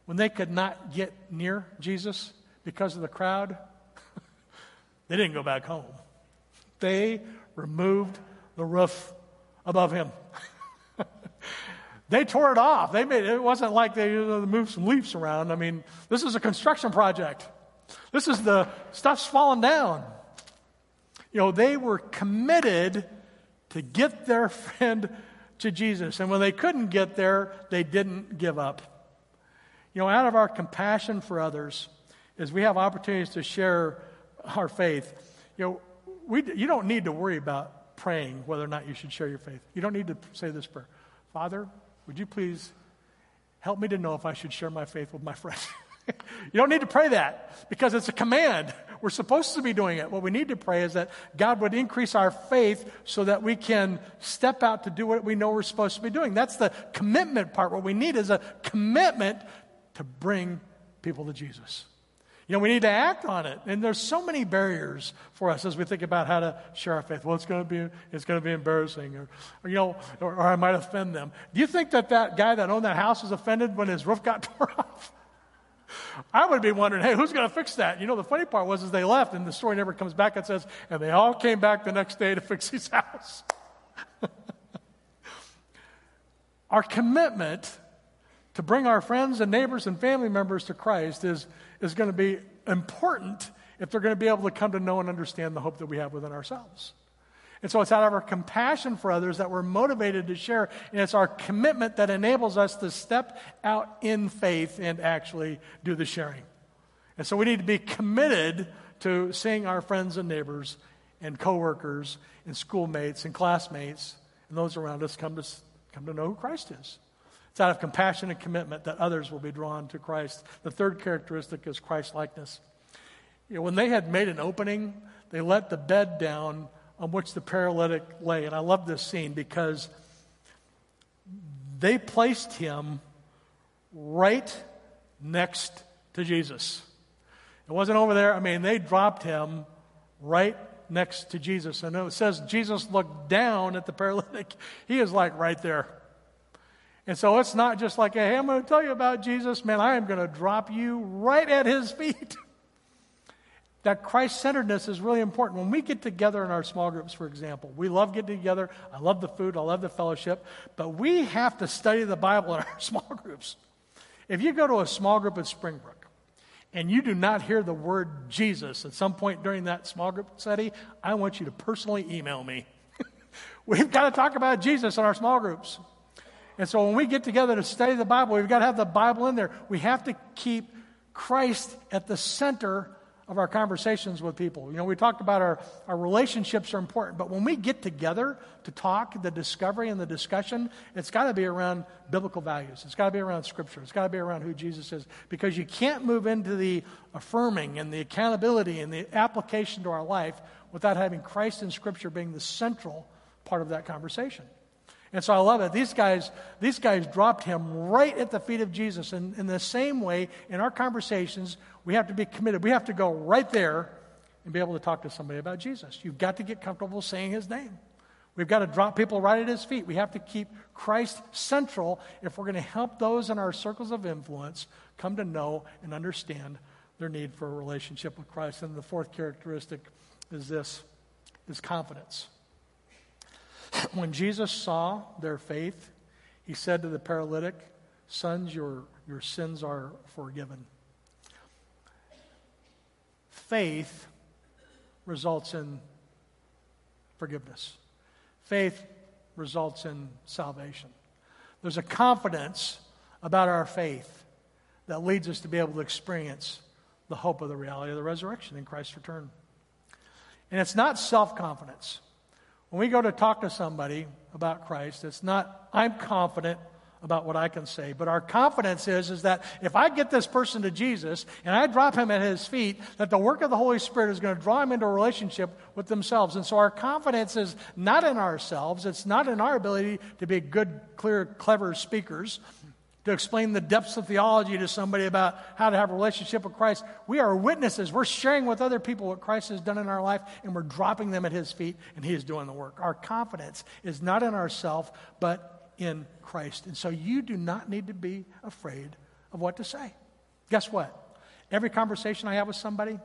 When they could not get near Jesus because of the crowd, they didn't go back home. They removed the roof above him. they tore it off. They made it wasn't like they moved some leaves around. I mean, this is a construction project. This is the stuff's falling down. You know, they were committed to get their friend to Jesus. And when they couldn't get there, they didn't give up. You know, out of our compassion for others, as we have opportunities to share our faith, you know, we, you don't need to worry about praying whether or not you should share your faith. You don't need to say this prayer Father, would you please help me to know if I should share my faith with my friends? you don't need to pray that because it's a command. We're supposed to be doing it. What we need to pray is that God would increase our faith so that we can step out to do what we know we're supposed to be doing. That's the commitment part. What we need is a commitment to bring people to Jesus. You know, we need to act on it. And there's so many barriers for us as we think about how to share our faith. Well, it's going to be, it's going to be embarrassing, or, or you know, or, or I might offend them. Do you think that that guy that owned that house was offended when his roof got tore off? I would be wondering, hey, who's going to fix that? You know, the funny part was, is they left, and the story never comes back. It says, and they all came back the next day to fix his house. our commitment to bring our friends and neighbors and family members to Christ is, is going to be important if they're going to be able to come to know and understand the hope that we have within ourselves. And so it's out of our compassion for others that we're motivated to share, and it's our commitment that enables us to step out in faith and actually do the sharing. And so we need to be committed to seeing our friends and neighbors and coworkers and schoolmates and classmates and those around us come to, come to know who Christ is. It's out of compassion and commitment that others will be drawn to Christ. The third characteristic is Christ likeness. You know, when they had made an opening, they let the bed down on which the paralytic lay. And I love this scene because they placed him right next to Jesus. It wasn't over there. I mean, they dropped him right next to Jesus. And it says Jesus looked down at the paralytic. He is like right there. And so it's not just like, hey, I'm going to tell you about Jesus. Man, I am going to drop you right at his feet. that Christ centeredness is really important. When we get together in our small groups, for example, we love getting together. I love the food, I love the fellowship, but we have to study the Bible in our small groups. If you go to a small group at Springbrook and you do not hear the word Jesus at some point during that small group study, I want you to personally email me. We've got to talk about Jesus in our small groups. And so when we get together to study the Bible, we've got to have the Bible in there. We have to keep Christ at the center of our conversations with people. You know, we talked about our, our relationships are important, but when we get together to talk, the discovery and the discussion, it's got to be around biblical values. It's got to be around Scripture. It's got to be around who Jesus is. Because you can't move into the affirming and the accountability and the application to our life without having Christ and Scripture being the central part of that conversation. And so I love it. These guys, these guys dropped him right at the feet of Jesus. And in the same way, in our conversations, we have to be committed. We have to go right there and be able to talk to somebody about Jesus. You've got to get comfortable saying his name. We've got to drop people right at his feet. We have to keep Christ central if we're going to help those in our circles of influence come to know and understand their need for a relationship with Christ. And the fourth characteristic is this is confidence. When Jesus saw their faith, he said to the paralytic, Sons, your, your sins are forgiven. Faith results in forgiveness. Faith results in salvation. There's a confidence about our faith that leads us to be able to experience the hope of the reality of the resurrection in Christ's return. And it's not self confidence. When we go to talk to somebody about Christ, it's not, I'm confident about what I can say. But our confidence is, is that if I get this person to Jesus and I drop him at his feet, that the work of the Holy Spirit is going to draw him into a relationship with themselves. And so our confidence is not in ourselves. It's not in our ability to be good, clear, clever speakers to explain the depths of theology to somebody about how to have a relationship with Christ. We are witnesses. We're sharing with other people what Christ has done in our life, and we're dropping them at His feet, and He is doing the work. Our confidence is not in ourselves, but in Christ. And so you do not need to be afraid of what to say. Guess what? Every conversation I have with somebody,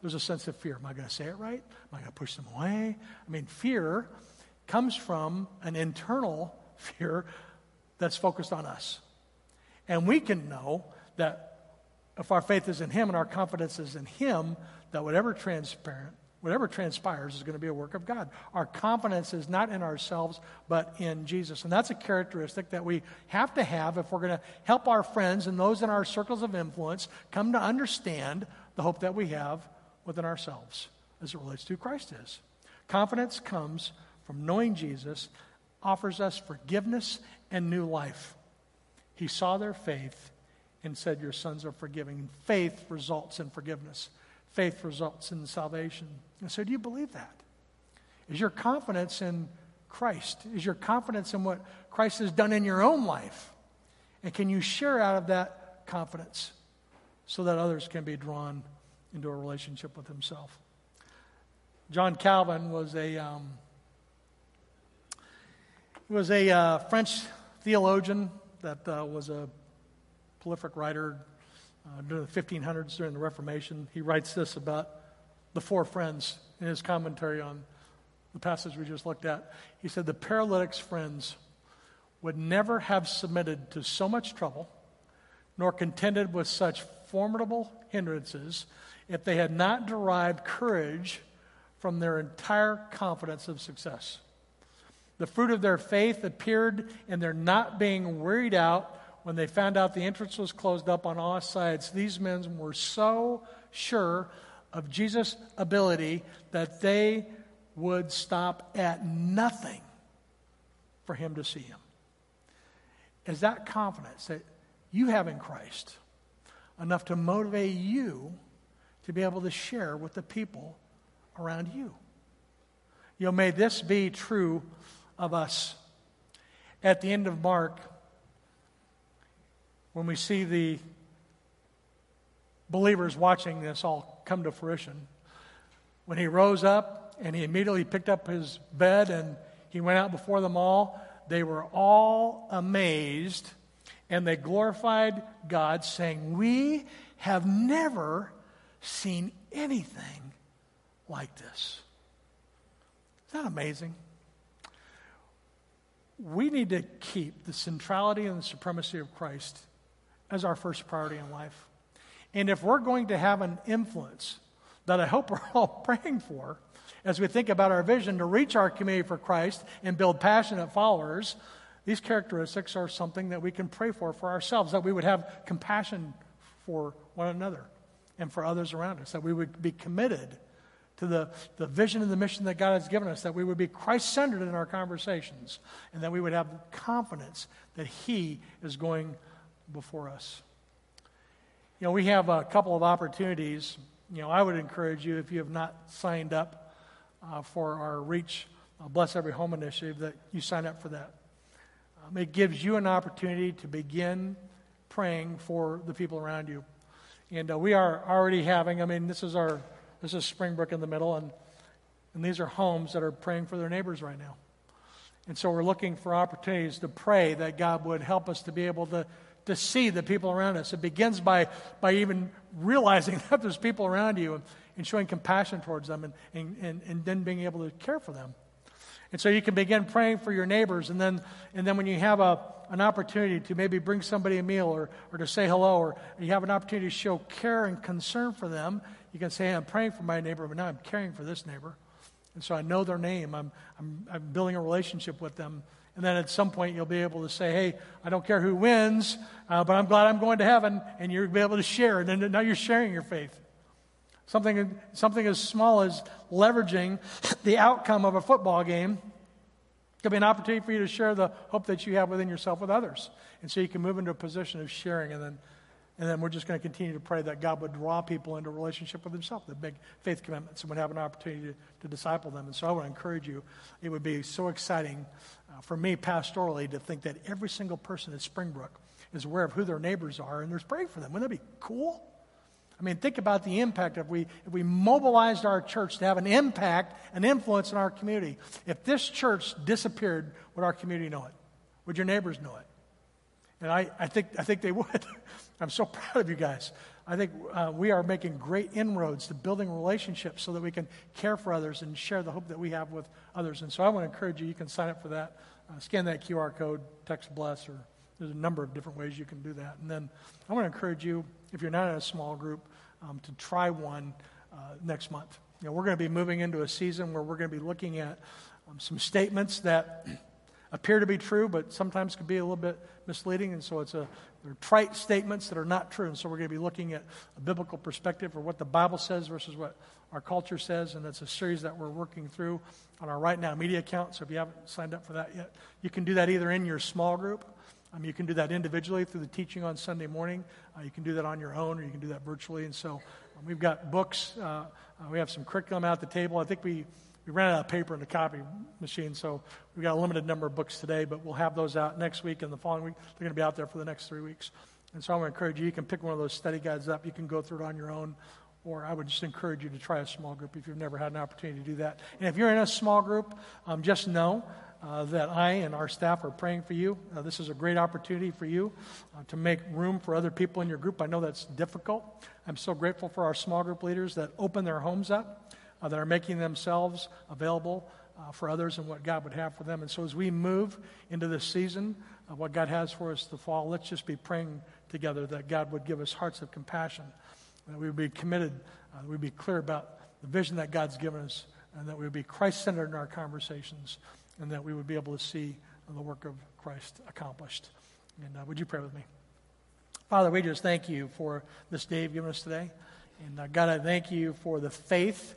there's a sense of fear. Am I going to say it right? Am I going to push them away? I mean, fear comes from an internal fear that's focused on us. And we can know that if our faith is in Him and our confidence is in Him, that whatever transparent, whatever transpires is going to be a work of God. Our confidence is not in ourselves, but in Jesus. And that's a characteristic that we have to have if we're going to help our friends and those in our circles of influence come to understand the hope that we have within ourselves as it relates to who Christ is. Confidence comes from knowing Jesus, offers us forgiveness and new life. He saw their faith and said, Your sons are forgiving. Faith results in forgiveness, faith results in salvation. And so, do you believe that? Is your confidence in Christ? Is your confidence in what Christ has done in your own life? And can you share out of that confidence so that others can be drawn into a relationship with Himself? John Calvin was a um, was a uh, French theologian that uh, was a prolific writer uh, during the 1500s, during the Reformation. He writes this about the four friends in his commentary on the passage we just looked at. He said, The paralytic's friends would never have submitted to so much trouble, nor contended with such formidable hindrances, if they had not derived courage from their entire confidence of success. The fruit of their faith appeared in their not being wearied out when they found out the entrance was closed up on all sides. These men were so sure of Jesus' ability that they would stop at nothing for him to see him. Is that confidence that you have in Christ enough to motivate you to be able to share with the people around you? You know, may this be true of us. At the end of Mark, when we see the believers watching this all come to fruition, when he rose up and he immediately picked up his bed and he went out before them all, they were all amazed and they glorified God, saying, We have never seen anything like this. Isn't that amazing? We need to keep the centrality and the supremacy of Christ as our first priority in life. And if we're going to have an influence that I hope we're all praying for as we think about our vision to reach our community for Christ and build passionate followers, these characteristics are something that we can pray for for ourselves, that we would have compassion for one another and for others around us, that we would be committed to the, the vision and the mission that God has given us, that we would be Christ centered in our conversations, and that we would have confidence that He is going before us. You know, we have a couple of opportunities. You know, I would encourage you, if you have not signed up uh, for our Reach uh, Bless Every Home initiative, that you sign up for that. Um, it gives you an opportunity to begin praying for the people around you. And uh, we are already having, I mean, this is our this is Springbrook in the middle, and, and these are homes that are praying for their neighbors right now. And so we're looking for opportunities to pray that God would help us to be able to, to see the people around us. It begins by, by even realizing that there's people around you and, and showing compassion towards them and, and, and, and then being able to care for them. And so you can begin praying for your neighbors, and then, and then when you have a, an opportunity to maybe bring somebody a meal or, or to say hello, or you have an opportunity to show care and concern for them, you can say, hey, I'm praying for my neighbor, but now I'm caring for this neighbor. And so I know their name, I'm, I'm, I'm building a relationship with them. And then at some point, you'll be able to say, hey, I don't care who wins, uh, but I'm glad I'm going to heaven, and you'll be able to share. And then now you're sharing your faith. Something, something as small as leveraging the outcome of a football game could be an opportunity for you to share the hope that you have within yourself with others. And so you can move into a position of sharing, and then, and then we're just going to continue to pray that God would draw people into a relationship with Himself, that make faith commitments, and would have an opportunity to, to disciple them. And so I want to encourage you. It would be so exciting uh, for me pastorally to think that every single person at Springbrook is aware of who their neighbors are and there's praying for them. Wouldn't that be cool? I mean, think about the impact if we, if we mobilized our church to have an impact, an influence in our community. If this church disappeared, would our community know it? Would your neighbors know it? And I, I, think, I think they would. I'm so proud of you guys. I think uh, we are making great inroads to building relationships so that we can care for others and share the hope that we have with others. And so I want to encourage you, you can sign up for that. Uh, scan that QR code, text bless, or there's a number of different ways you can do that. And then I want to encourage you, if you're not in a small group, um, to try one uh, next month. You know, we're going to be moving into a season where we're going to be looking at um, some statements that appear to be true, but sometimes can be a little bit misleading. And so it's a they're trite statements that are not true. And so we're going to be looking at a biblical perspective for what the Bible says versus what our culture says. And that's a series that we're working through on our Right Now media account. So if you haven't signed up for that yet, you can do that either in your small group um, you can do that individually through the teaching on Sunday morning. Uh, you can do that on your own, or you can do that virtually. And so um, we've got books. Uh, uh, we have some curriculum out at the table. I think we, we ran out of paper in the copy machine, so we've got a limited number of books today, but we'll have those out next week and the following week. They're going to be out there for the next three weeks. And so I want to encourage you, you can pick one of those study guides up. You can go through it on your own, or I would just encourage you to try a small group if you've never had an opportunity to do that. And if you're in a small group, um, just know uh, that I and our staff are praying for you. Uh, this is a great opportunity for you uh, to make room for other people in your group. I know that's difficult. I'm so grateful for our small group leaders that open their homes up, uh, that are making themselves available uh, for others and what God would have for them. And so as we move into this season of what God has for us the fall, let's just be praying together that God would give us hearts of compassion, that we would be committed, uh, we'd be clear about the vision that God's given us, and that we would be Christ centered in our conversations and that we would be able to see the work of Christ accomplished. And uh, would you pray with me? Father, we just thank you for this day you've given us today. And uh, God, I thank you for the faith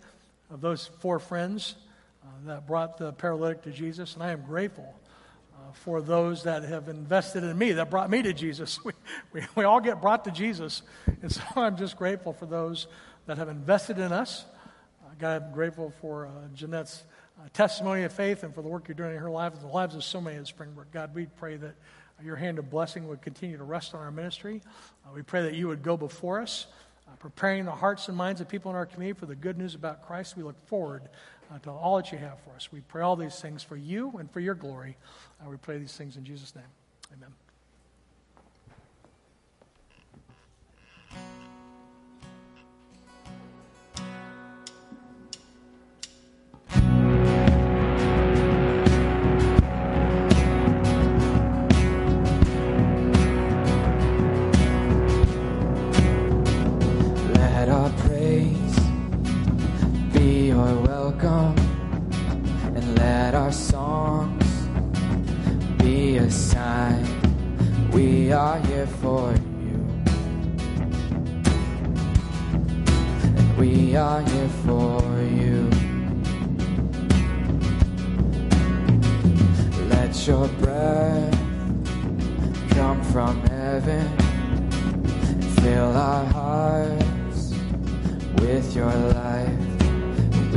of those four friends uh, that brought the paralytic to Jesus. And I am grateful uh, for those that have invested in me, that brought me to Jesus. We, we, we all get brought to Jesus. And so I'm just grateful for those that have invested in us. Uh, God, I'm grateful for uh, Jeanette's uh, testimony of faith and for the work you're doing in her life and the lives of so many at Springbrook. God, we pray that your hand of blessing would continue to rest on our ministry. Uh, we pray that you would go before us, uh, preparing the hearts and minds of people in our community for the good news about Christ. We look forward uh, to all that you have for us. We pray all these things for you and for your glory. Uh, we pray these things in Jesus' name. Amen. Welcome, and let our songs be a sign we are here for you. And we are here for you. Let your breath come from heaven fill our hearts with your life.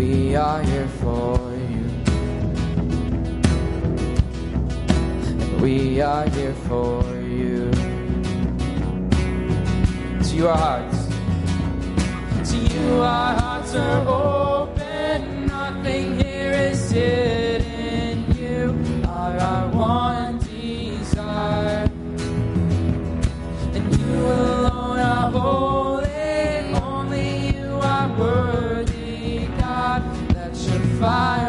We are here for you. We are here for you. To your hearts. To you, our hearts are open. Nothing here is hidden. fire.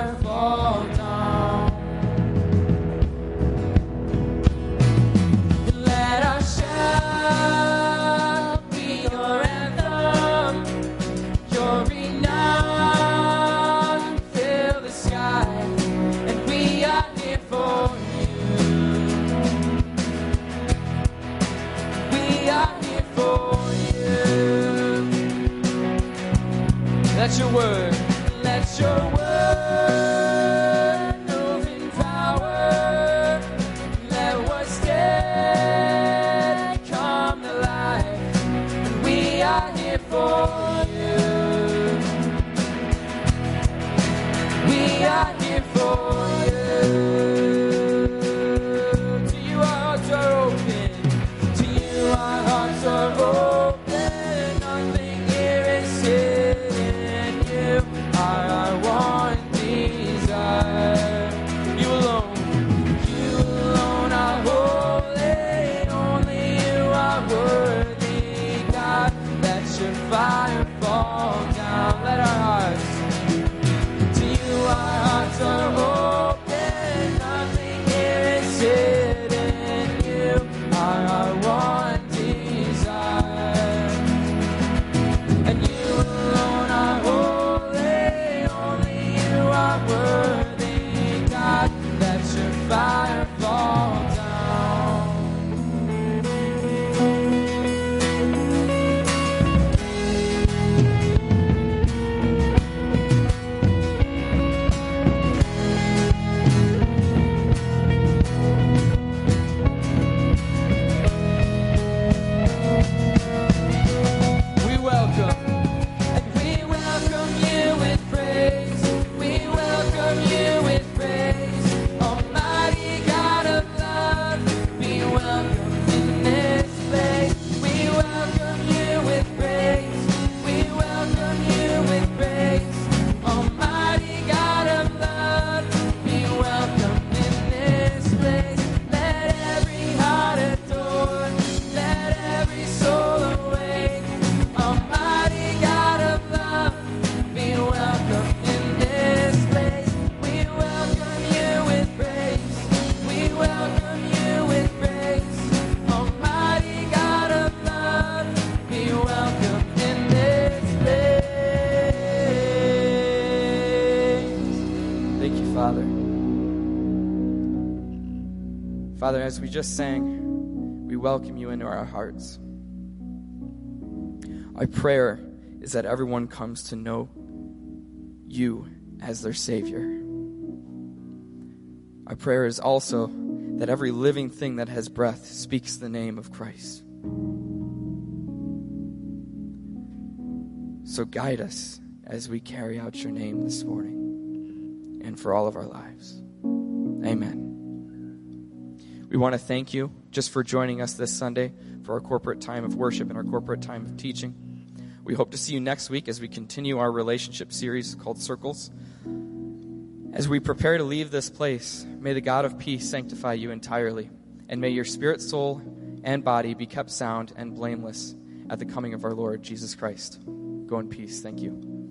Father, as we just sang, we welcome you into our hearts. Our prayer is that everyone comes to know you as their Savior. Our prayer is also that every living thing that has breath speaks the name of Christ. So guide us as we carry out your name this morning and for all of our lives. Amen. We want to thank you just for joining us this Sunday for our corporate time of worship and our corporate time of teaching. We hope to see you next week as we continue our relationship series called Circles. As we prepare to leave this place, may the God of peace sanctify you entirely, and may your spirit, soul, and body be kept sound and blameless at the coming of our Lord Jesus Christ. Go in peace. Thank you.